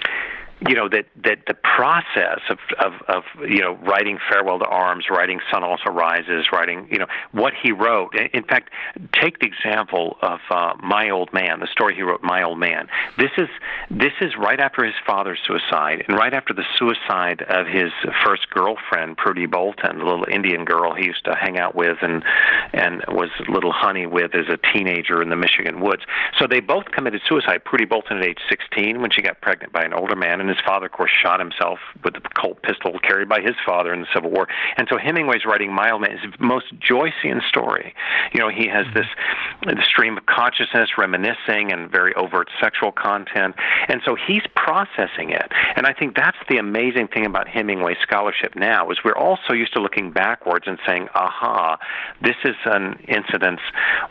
you know that that the process of, of of you know writing farewell to arms writing sun also rises writing you know what he wrote. In fact take the example of uh, my old man the story he wrote my old man. This is this is right after his father's suicide and right after the suicide of his first girlfriend Prudy Boulton the little Indian girl he used to hang out with and and was little honey with as a teenager in the Michigan woods. So they both committed suicide Prudy Boulton at age 16 when she got pregnant by an older man and his father, of course, shot himself with the Colt pistol carried by his father in the Civil War. And so Hemingway's writing Mild Man is the most Joycean story. You know, he has mm-hmm. this stream of consciousness, reminiscing, and very overt sexual content. And so he's processing it. And I think that's the amazing thing about Hemingway scholarship now is we're also used to looking backwards and saying, aha, this is an incident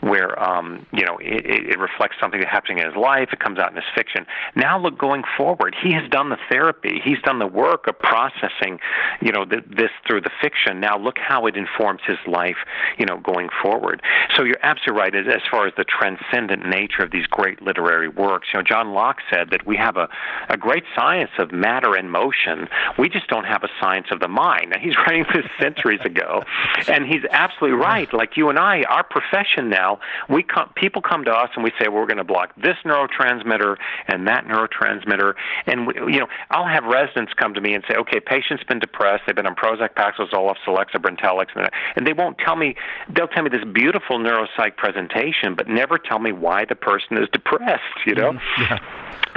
where um, you know it, it reflects something that's happening in his life. It comes out in his fiction. Now look going forward, he has done the therapy. He's done the work of processing, you know, this through the fiction. Now look how it informs his life, you know, going forward. So you're absolutely right as far as the transcendent nature of these great literary works. You know, John Locke said that we have a, a great science of matter and motion. We just don't have a science of the mind. Now he's writing this centuries ago, and he's absolutely right. Like you and I, our profession now, we come, people come to us and we say well, we're going to block this neurotransmitter and that neurotransmitter, and we, you know, I'll have residents come to me and say, okay, patient's been depressed, they've been on Prozac, Paxil, Zoloft, Celexa, Brintellix, and they won't tell me, they'll tell me this beautiful neuropsych presentation, but never tell me why the person is depressed, you know? Mm-hmm. Yeah.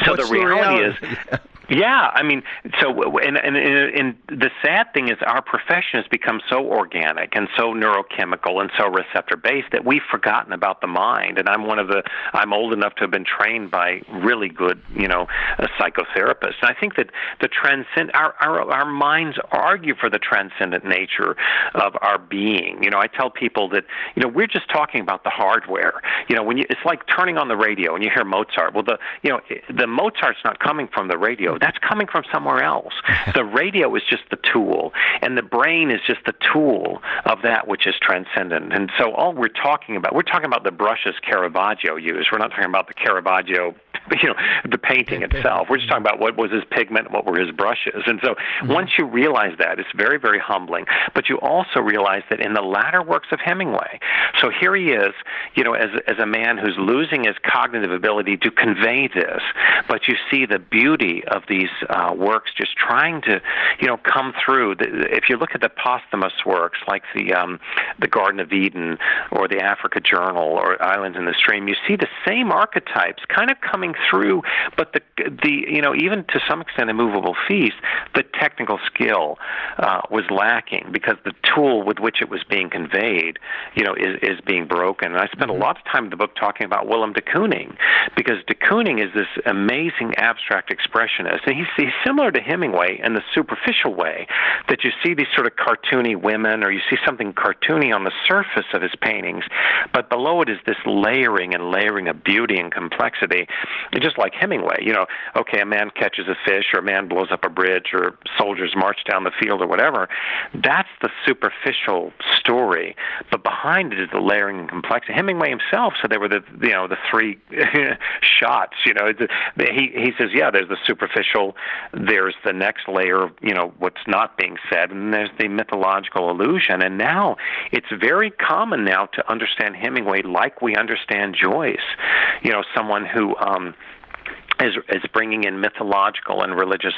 So What's the reality, the reality? is, yeah, I mean, so and, and and the sad thing is our profession has become so organic and so neurochemical and so receptor based that we've forgotten about the mind. And I'm one of the I'm old enough to have been trained by really good, you know, psychotherapists. And I think that the transcend our, our our minds argue for the transcendent nature of our being. You know, I tell people that you know we're just talking about the hardware. You know, when you it's like turning on the radio and you hear Mozart. Well, the you know the Mozart's not coming from the radio that's coming from somewhere else. the radio is just the tool, and the brain is just the tool of that which is transcendent. And so all we're talking about, we're talking about the brushes Caravaggio used. We're not talking about the Caravaggio you know the painting itself. We're just talking about what was his pigment, what were his brushes. And so mm-hmm. once you realize that, it's very very humbling. But you also realize that in the latter works of Hemingway. So here he is, you know, as as a man who's losing his cognitive ability to convey this, but you see the beauty of these uh, works just trying to, you know, come through. If you look at the posthumous works like the um, the Garden of Eden or the Africa Journal or Islands in the Stream, you see the same archetypes kind of coming through, but the the you know even to some extent immovable feast, the technical skill uh, was lacking because the tool with which it was being conveyed, you know, is is being broken. And I spent a mm-hmm. lot of time in the book talking about Willem de Kooning because de Kooning is this amazing abstract expressionist, and he's, he's similar to Hemingway in the superficial way that you see these sort of cartoony women or you see something cartoony on the surface of his paintings, but below it is this layering and layering of beauty and complexity just like Hemingway, you know, okay, a man catches a fish or a man blows up a bridge or soldiers march down the field or whatever. That's the superficial story, but behind it is the layering and complexity. Hemingway himself said there were the you know the three shots. You know, he he says yeah, there's the superficial, there's the next layer of you know what's not being said, and there's the mythological illusion. And now it's very common now to understand Hemingway like we understand Joyce. You know, someone who um, is, is bringing in mythological and religious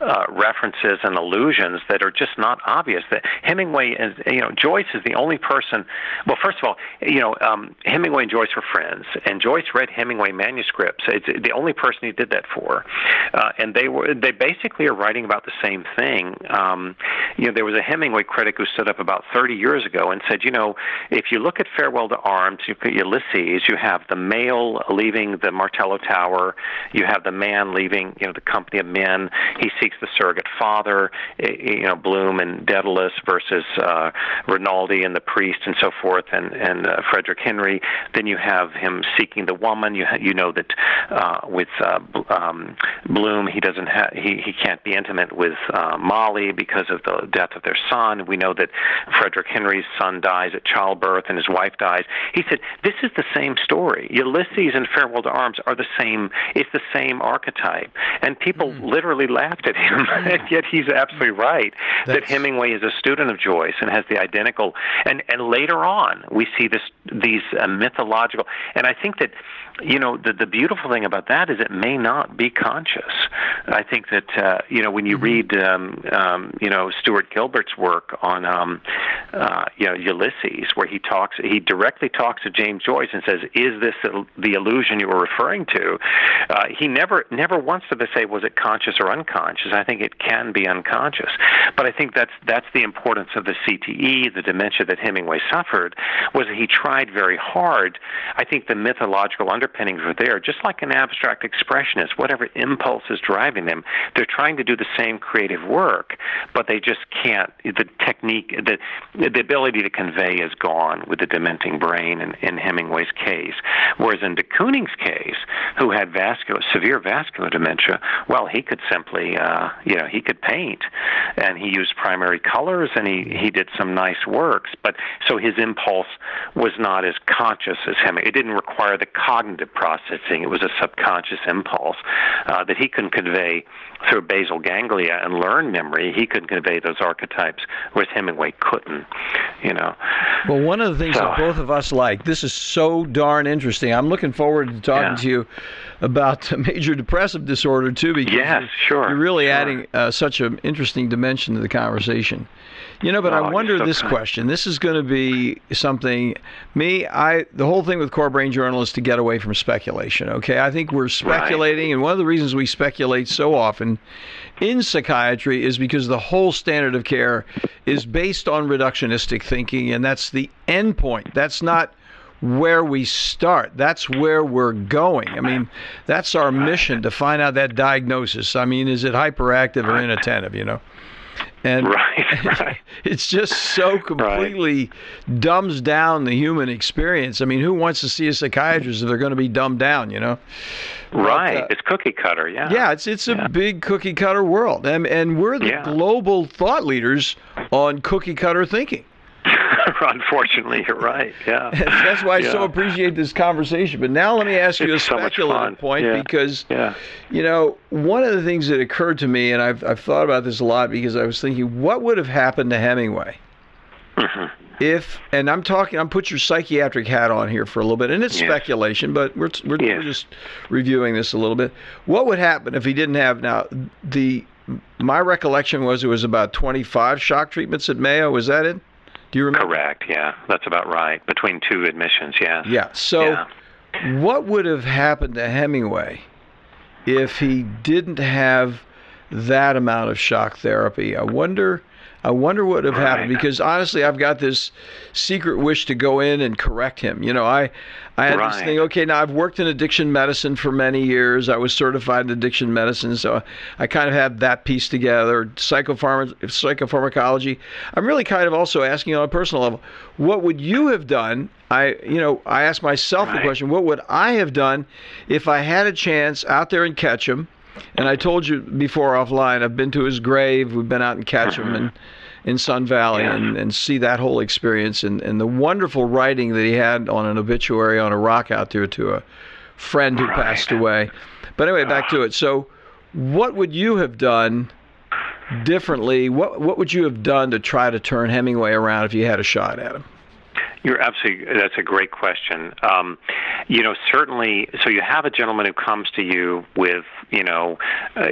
uh, references and allusions that are just not obvious. That Hemingway is, you know, Joyce is the only person. Well, first of all, you know, um, Hemingway and Joyce were friends, and Joyce read Hemingway manuscripts. It's the only person he did that for, uh, and they were they basically are writing about the same thing. Um, you know, there was a Hemingway critic who stood up about 30 years ago and said, you know, if you look at Farewell to Arms, you Ulysses, you have the male leaving the Martello Tower You have the man leaving, you know, the company of men. He seeks the surrogate father, you know, Bloom and Dedalus versus uh, Rinaldi and the priest and so forth, and and uh, Frederick Henry. Then you have him seeking the woman. You ha- you know that uh, with uh, um, Bloom, he doesn't he he can't be intimate with uh, Molly because of the death of their son. We know that Frederick Henry's son dies at childbirth and his wife dies. He said this is the same story. Ulysses and Farewell to Arms are the same. It's the same archetype, and people mm. literally laughed at him. and yet he's absolutely right That's... that Hemingway is a student of Joyce and has the identical. And and later on, we see this these uh, mythological. And I think that you know the the beautiful thing about that is it may not be conscious. I think that uh, you know when you mm-hmm. read um, um, you know Stuart Gilbert's work on um, uh, you know Ulysses, where he talks he directly talks to James Joyce and says, "Is this the illusion you were referring to?" Uh, he never never wants to say was it conscious or unconscious. I think it can be unconscious, but I think that's that's the importance of the CTE, the dementia that Hemingway suffered, was that he tried very hard. I think the mythological under underpinnings are there, just like an abstract expressionist, whatever impulse is driving them, they're trying to do the same creative work, but they just can't. The technique, the, the ability to convey is gone with the dementing brain in, in Hemingway's case. Whereas in de Kooning's case, who had vascular, severe vascular dementia, well, he could simply, uh, you know, he could paint, and he used primary colors, and he, he did some nice works. But so his impulse was not as conscious as Hemingway. It didn't require the cognitive processing. It was a subconscious impulse uh, that he can convey through basal ganglia and learn memory. He could convey those archetypes, whereas Hemingway couldn't. You know. Well, one of the things so, that both of us like. This is so darn interesting. I'm looking forward to talking yeah. to you about major depressive disorder too, because yes, sure, you're really sure. adding uh, such an interesting dimension to the conversation. You know, but oh, I wonder so this kind. question. This is going to be something. Me, I the whole thing with core brain journal is to get away from speculation. Okay, I think we're speculating, right. and one of the reasons we speculate so often in psychiatry is because the whole standard of care is based on reductionistic thinking, and that's the end point. That's not where we start. That's where we're going. I mean, that's our mission to find out that diagnosis. I mean, is it hyperactive or inattentive, you know? And right, right. it's just so completely right. dumbs down the human experience. I mean, who wants to see a psychiatrist if they're going to be dumbed down? You know, right? But, uh, it's cookie cutter, yeah. Yeah, it's it's yeah. a big cookie cutter world, and and we're the yeah. global thought leaders on cookie cutter thinking. Unfortunately, you're right. Yeah. That's why I yeah. so appreciate this conversation. But now let me ask you it's a speculative so point yeah. because, yeah. you know, one of the things that occurred to me, and I've, I've thought about this a lot because I was thinking, what would have happened to Hemingway? Mm-hmm. If and I'm talking, I'm put your psychiatric hat on here for a little bit, and it's yes. speculation, but we're we're, yes. we're just reviewing this a little bit. What would happen if he didn't have now the my recollection was it was about 25 shock treatments at Mayo. Was that it? Do you remember? Correct. Yeah, that's about right. Between two admissions, Yeah. Yeah. So, yeah. what would have happened to Hemingway if he didn't have that amount of shock therapy? I wonder I wonder what would have right. happened because honestly, I've got this secret wish to go in and correct him. You know, I, I had right. this thing. Okay, now I've worked in addiction medicine for many years. I was certified in addiction medicine, so I kind of have that piece together. Psychopharm- psychopharmacology. I'm really kind of also asking on a personal level, what would you have done? I, you know, I ask myself right. the question: What would I have done if I had a chance out there in Ketchum? And I told you before offline, I've been to his grave. We've been out in Ketchum and in Sun Valley yeah. and, and see that whole experience and, and the wonderful writing that he had on an obituary on a rock out there to a friend who right. passed away. But anyway, back to it. So, what would you have done differently? What what would you have done to try to turn Hemingway around if you had a shot at him? You're absolutely. That's a great question. Um, you know, certainly. So you have a gentleman who comes to you with you know, uh,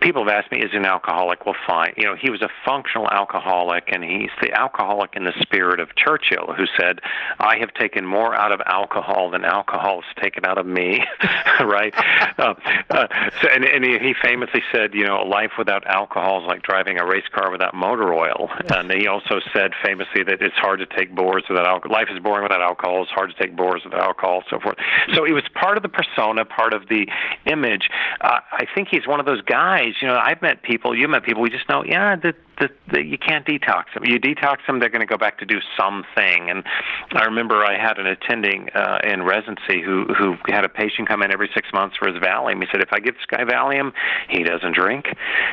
people have asked me, is he an alcoholic? Well, fine. You know, he was a functional alcoholic, and he's the alcoholic in the spirit of Churchill, who said, "I have taken more out of alcohol than alcohol has taken out of me." right? uh, uh, so, and, and he famously said, you know, life without alcohol is like driving a race car without motor oil. And he also said famously that it's hard to take bores without alcohol. Life is boring without alcohol. It's hard to take bores without alcohol, so forth. So it was part of the persona, part of the image. Uh, I think he's one of those guys. You know, I've met people. You met people. We just know, yeah, that the, the, you can't detox them. You detox them, they're going to go back to do something. And I remember I had an attending uh, in residency who who had a patient come in every six months for his Valium. He said, if I give this guy Valium, he doesn't drink,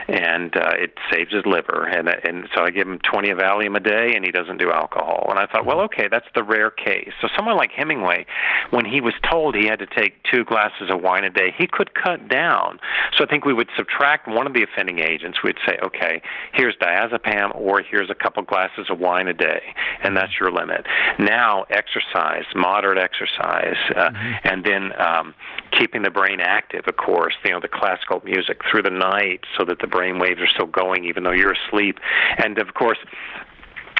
and uh, it saves his liver. And and so I give him 20 of Valium a day, and he doesn't do alcohol. And I thought, well, okay, that's the rare case. So someone like Hemingway, when he was told he had to take two glasses of wine a day, he could cut down. So I think we would subtract one of the offending agents. We'd say, okay, here's diazepam, or here's a couple glasses of wine a day, and that's your limit. Now, exercise, moderate exercise, uh, mm-hmm. and then um, keeping the brain active, of course, you know, the classical music through the night so that the brain waves are still going even though you're asleep. And of course,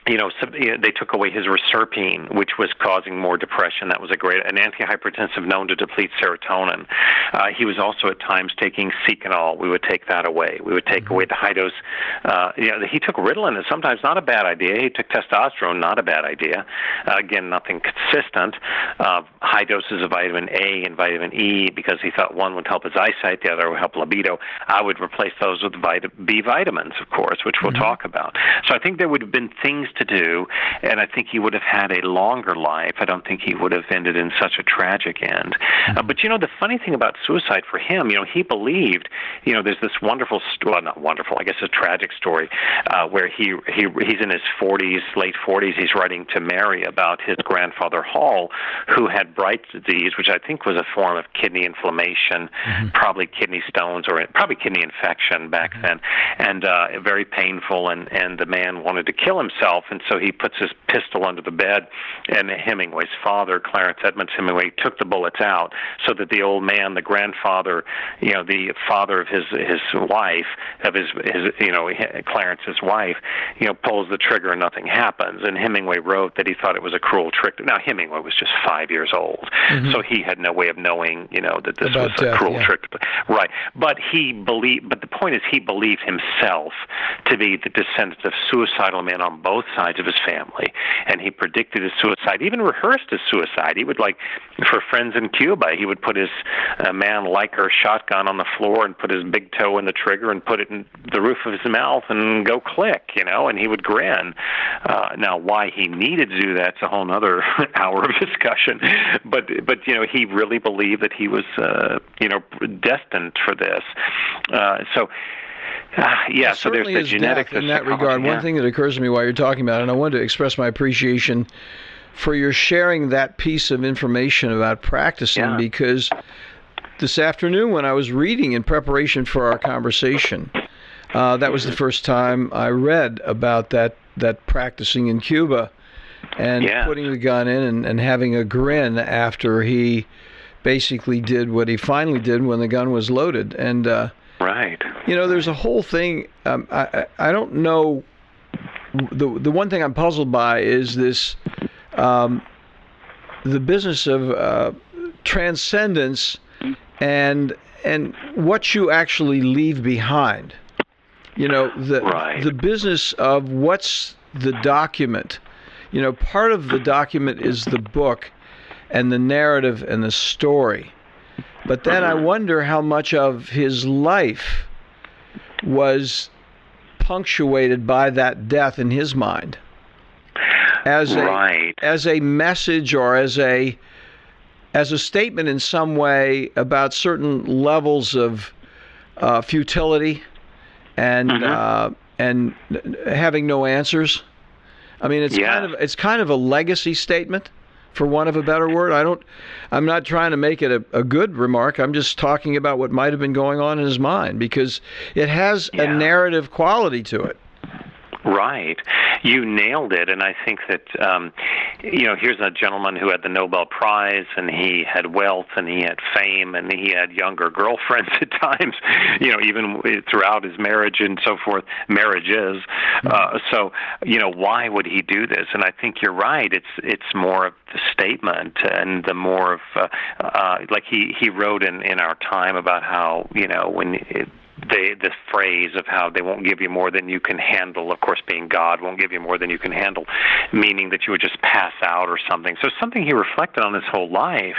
you know, they took away his reserpine, which was causing more depression. That was a great an antihypertensive known to deplete serotonin. Uh, he was also at times taking Seconal. We would take that away. We would take mm-hmm. away the high dose. Uh, you know, he took Ritalin, and sometimes not a bad idea. He took testosterone, not a bad idea. Uh, again, nothing consistent. Uh, high doses of vitamin A and vitamin E because he thought one would help his eyesight, the other would help libido. I would replace those with vit- B vitamins, of course, which we'll mm-hmm. talk about. So I think there would have been things to do, and I think he would have had a longer life. I don't think he would have ended in such a tragic end. Uh, mm-hmm. but you know, the funny thing about suicide for him, you know, he believed, you know, there's this wonderful, well, not wonderful, I guess a tragic story, uh, where he he he's in his 40s, late 40s. He's writing to Mary about his grandfather Hall, who had Bright's disease, which I think was a form of kidney inflammation, mm-hmm. probably kidney stones or probably kidney infection back mm-hmm. then, and uh, very painful. And and the man wanted to kill himself and so he puts his pistol under the bed. And Hemingway's father, Clarence Edmonds Hemingway, took the bullets out so that the old man, the grandfather, you know, the father of his his wife, of his his you know Clarence's wife, you know, pulls the trigger and nothing happens. And Hemingway wrote that he thought it was a cruel trick. Now Hemingway was just five years old, mm-hmm. so he had no way of knowing, you know, that this About was a death, cruel yeah. trick. Right, but he believed. But the point is, he believed himself to be the descendant of suicidal men on both sides sides of his family, and he predicted his suicide. Even rehearsed his suicide. He would like, for friends in Cuba, he would put his uh, Mannlicher shotgun on the floor and put his big toe in the trigger and put it in the roof of his mouth and go click, you know, and he would grin. Uh, now, why he needed to do that's a whole other hour of discussion. But but you know, he really believed that he was uh, you know destined for this. Uh, so uh, yeah, so there's the genetics in that regard. Yeah. One thing that occurs to me while you're talking about it, and I wanted to express my appreciation for your sharing that piece of information about practicing yeah. because this afternoon when I was reading in preparation for our conversation, uh, that was the first time I read about that that practicing in Cuba and yeah. putting the gun in and, and having a grin after he basically did what he finally did when the gun was loaded. And uh, Right. You know, there's a whole thing. Um, I I don't know. The the one thing I'm puzzled by is this, um, the business of uh, transcendence, and and what you actually leave behind. You know, the right. the business of what's the document. You know, part of the document is the book, and the narrative and the story but then I wonder how much of his life was punctuated by that death in his mind. As a right. as a message or as a as a statement in some way about certain levels of uh, futility and mm-hmm. uh, and having no answers. I mean, it's yeah. kind of it's kind of a legacy statement for want of a better word. I don't. I'm not trying to make it a, a good remark. I'm just talking about what might have been going on in his mind because it has yeah. a narrative quality to it. Right. You nailed it. And I think that, um, you know, here's a gentleman who had the Nobel Prize and he had wealth and he had fame and he had younger girlfriends at times, you know, even throughout his marriage and so forth, marriages. Uh, so, you know, why would he do this? And I think you're right. It's, it's more of the statement and the more of, uh, uh, like he, he wrote in, in our time about how, you know, when it, the the phrase of how they won't give you more than you can handle. Of course, being God won't give you more than you can handle, meaning that you would just pass out or something. So something he reflected on his whole life.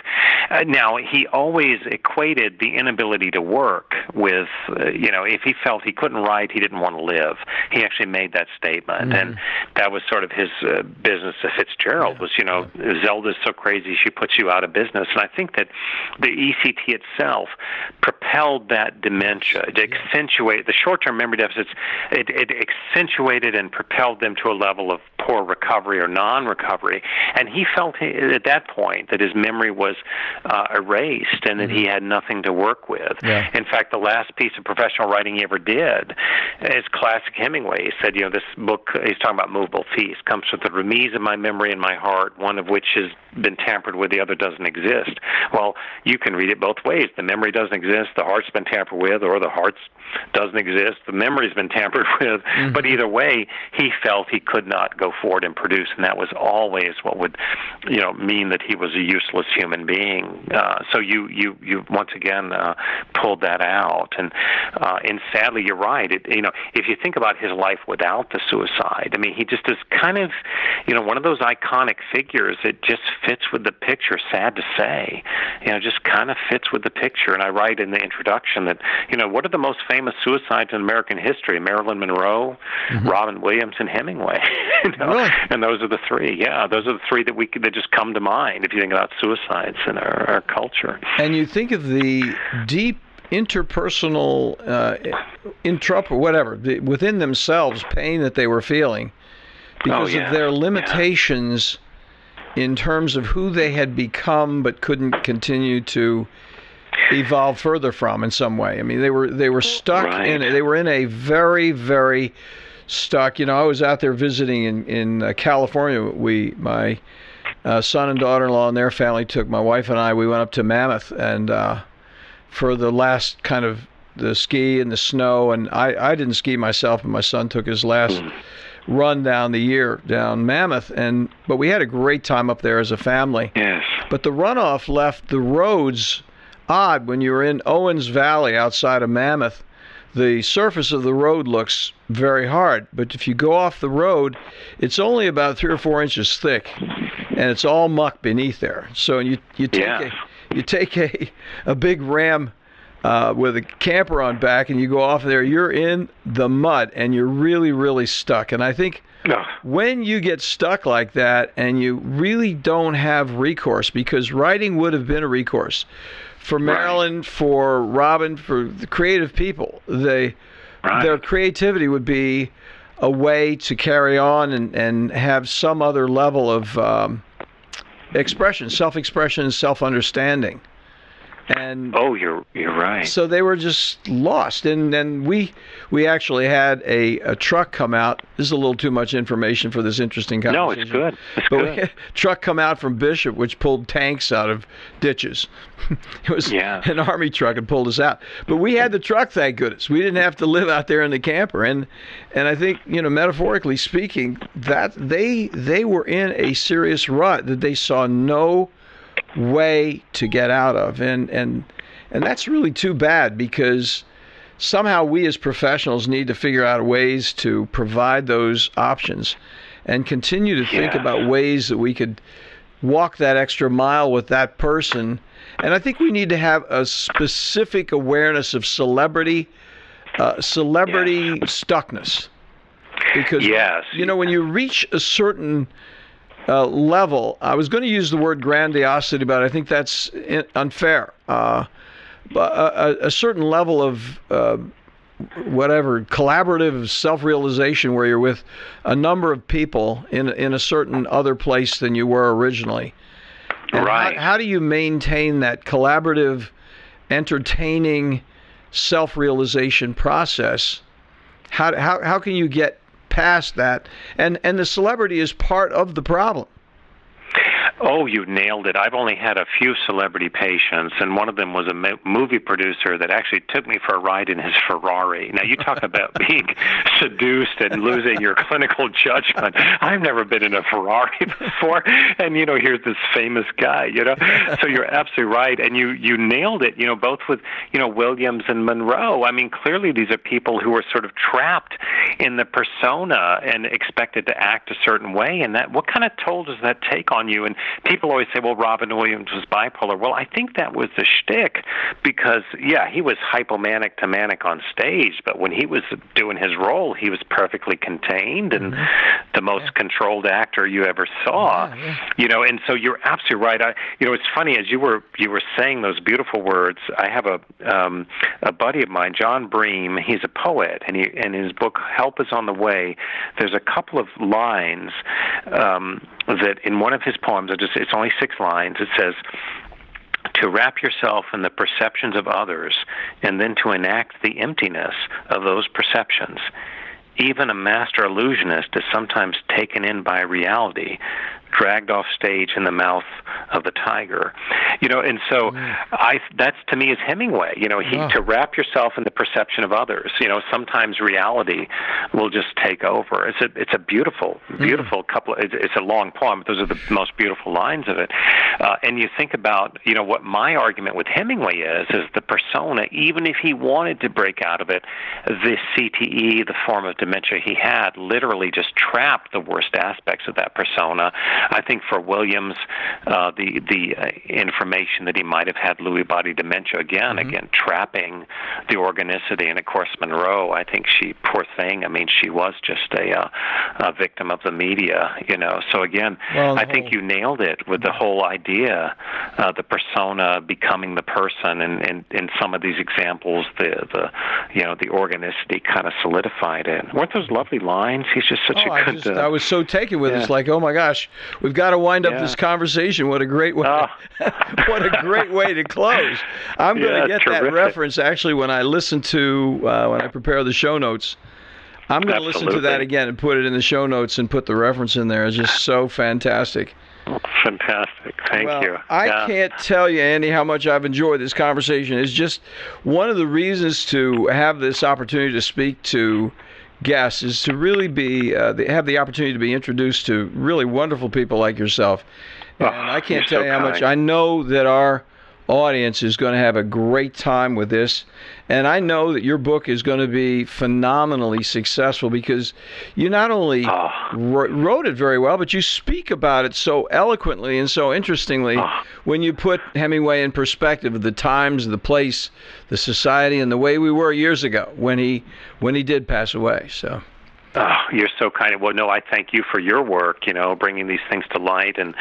Uh, now he always equated the inability to work with, uh, you know, if he felt he couldn't write, he didn't want to live. He actually made that statement, mm-hmm. and that was sort of his uh, business. To Fitzgerald yeah. was, you know, yeah. Zelda's so crazy she puts you out of business, and I think that the ECT itself propelled that dementia. It accentuate the short-term memory deficits. It, it accentuated and propelled them to a level of poor recovery or non-recovery. And he felt at that point that his memory was uh, erased and that he had nothing to work with. Yeah. In fact, the last piece of professional writing he ever did is classic Hemingway. He said, you know, this book he's talking about movable feast comes with the remise of my memory and my heart, one of which has been tampered with, the other doesn't exist. Well, you can read it both ways. The memory doesn't exist, the heart's been tampered with, or the heart's doesn't exist. The memory's been tampered with. Mm-hmm. But either way, he felt he could not go forward and produce, and that was always what would, you know, mean that he was a useless human being. Uh, so you you you once again uh, pulled that out, and uh, and sadly, you're right. It, you know, if you think about his life without the suicide, I mean, he just is kind of, you know, one of those iconic figures. It just fits with the picture. Sad to say, you know, just kind of fits with the picture. And I write in the introduction that, you know, what are the most famous suicides in American history: Marilyn Monroe, mm-hmm. Robin Williams, and Hemingway. you know? Really? And those are the three. Yeah, those are the three that we that just come to mind if you think about suicides in our, our culture. And you think of the deep interpersonal, uh, intra whatever, the, within themselves, pain that they were feeling because oh, yeah. of their limitations yeah. in terms of who they had become, but couldn't continue to evolve further from in some way. I mean, they were they were stuck right. in they were in a very very stuck. You know, I was out there visiting in in uh, California. We my uh, son and daughter-in-law and their family took my wife and I. We went up to Mammoth and uh, for the last kind of the ski and the snow. And I I didn't ski myself, but my son took his last. run down the year down Mammoth and but we had a great time up there as a family. Yes. But the runoff left the roads odd when you're in Owens Valley outside of Mammoth. The surface of the road looks very hard, but if you go off the road, it's only about three or four inches thick, and it's all muck beneath there. So you you take yeah. a you take a a big ram uh, with a camper on back, and you go off there. You're in the mud, and you're really really stuck. And I think no. when you get stuck like that, and you really don't have recourse, because riding would have been a recourse for Marilyn, right. for Robin, for the creative people. They right. their creativity would be a way to carry on and, and have some other level of um, expression, self-expression, self-understanding and oh you're you're right. so they were just lost. And then we we actually had a, a truck come out. This is a little too much information for this interesting conversation no it's good. It's but good. We had truck come out from Bishop which pulled tanks out of ditches. It was yeah. an army truck and pulled us out. But we had the truck thank goodness. We didn't have to live out there in the camper. And and i think you know metaphorically speaking that they they were in a serious rut that they saw no way to get out of and and and that's really too bad because somehow we as professionals need to figure out ways to provide those options and continue to think yeah. about ways that we could walk that extra mile with that person and i think we need to have a specific awareness of celebrity uh, celebrity stuckness because yes. you know when you reach a certain uh, level. I was going to use the word grandiosity, but I think that's unfair. Uh, but a, a, certain level of uh, whatever collaborative self-realization, where you're with a number of people in in a certain other place than you were originally. And right. How, how do you maintain that collaborative, entertaining self-realization process? How how how can you get past that, and and the celebrity is part of the problem. Oh, you nailed it. I've only had a few celebrity patients, and one of them was a movie producer that actually took me for a ride in his Ferrari. Now, you talk about being seduced and losing your clinical judgment. I've never been in a Ferrari before, and you know, here's this famous guy. You know, so you're absolutely right, and you you nailed it. You know, both with you know Williams and Monroe. I mean, clearly these are people who are sort of trapped in the persona and expected to act a certain way, and that what kind of toll does that take on you? And people always say, well, Robin Williams was bipolar. Well, I think that was the shtick because, yeah, he was hypomanic to manic on stage, but when he was doing his role, he was perfectly contained and mm-hmm. the most yeah. controlled actor you ever saw. Yeah, yeah. You know, and so you're absolutely right. I, you know, it's funny as you were you were saying those beautiful words. I have a um, a buddy of mine, John Brehm. He's a poet, and he in his book Help Is on the Way. There's a couple of lines um, that in one of his poems, just, it's only six lines, it says, to wrap yourself in the perceptions of others and then to enact the emptiness of those perceptions. Even a master illusionist is sometimes taken in by reality, dragged off stage in the mouth of the tiger. You know, and so mm. I that's to me is Hemingway. You know, he oh. to wrap yourself in the perception of others. You know, sometimes reality will just take over. It's a it's a beautiful mm. beautiful mm. couple. Of, it's, it's a long poem. But those are the most beautiful lines of it. Uh, and you think about you know what my argument with Hemingway is is the persona. Even if he wanted to break out of it, the CTE, the form of dementia he had, literally just trapped the worst aspects of that persona I think for Williams, uh, the the uh, information that he might have had Lewy body dementia again, mm-hmm. again trapping the organicity, and of course Monroe. I think she, poor thing. I mean, she was just a, uh, a victim of the media, you know. So again, well, I think you nailed it with the whole idea, uh, the persona becoming the person, and in, in some of these examples, the the you know the organicity kind of solidified it. Weren't those lovely lines? He's just such oh, a good. I, just, uh, I was so taken with yeah. it. It's like, oh my gosh, we've got to wind up yeah. this conversation. What a great way! Oh. what a great way to close. I'm going to get terrific. that reference actually when I listen to uh, when I prepare the show notes. I'm going to listen to that again and put it in the show notes and put the reference in there. It's just so fantastic. Fantastic. Thank well, you. I yeah. can't tell you, Andy, how much I've enjoyed this conversation. It's just one of the reasons to have this opportunity to speak to guests is to really be uh, have the opportunity to be introduced to really wonderful people like yourself. And oh, I can't tell so you how kind. much I know that our audience is going to have a great time with this. And I know that your book is going to be phenomenally successful because you not only oh. wrote it very well, but you speak about it so eloquently and so interestingly oh. when you put Hemingway in perspective of the times, the place, the society, and the way we were years ago when he when he did pass away. So. Oh, you're so kind. Well, no, I thank you for your work. You know, bringing these things to light, and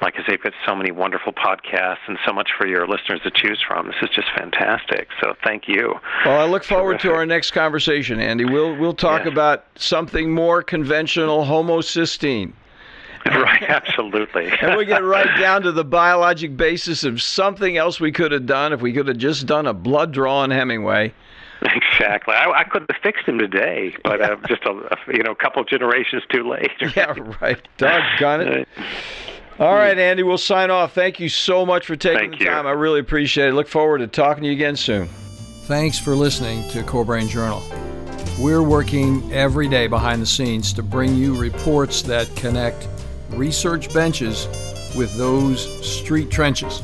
like I say, you've got so many wonderful podcasts, and so much for your listeners to choose from. This is just fantastic. So, thank you. Well, I look forward Terrific. to our next conversation, Andy. We'll we'll talk yeah. about something more conventional, homocysteine. right, absolutely. and we get right down to the biologic basis of something else we could have done if we could have just done a blood draw on Hemingway. Exactly. I, I could have fixed him today, but uh, just a, a you know a couple generations too late. yeah, right. Doggone it. All right, Andy, we'll sign off. Thank you so much for taking Thank the you. time. I really appreciate it. Look forward to talking to you again soon. Thanks for listening to Core Brain Journal. We're working every day behind the scenes to bring you reports that connect research benches with those street trenches.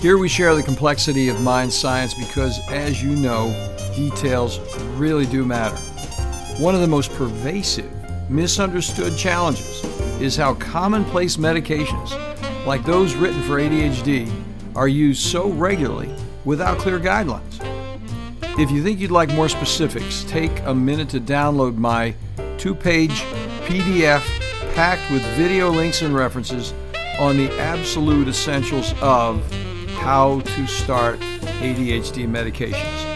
Here we share the complexity of mind science because, as you know, details really do matter. One of the most pervasive, misunderstood challenges is how commonplace medications, like those written for ADHD, are used so regularly without clear guidelines. If you think you'd like more specifics, take a minute to download my two page PDF packed with video links and references on the absolute essentials of how to start ADHD medications.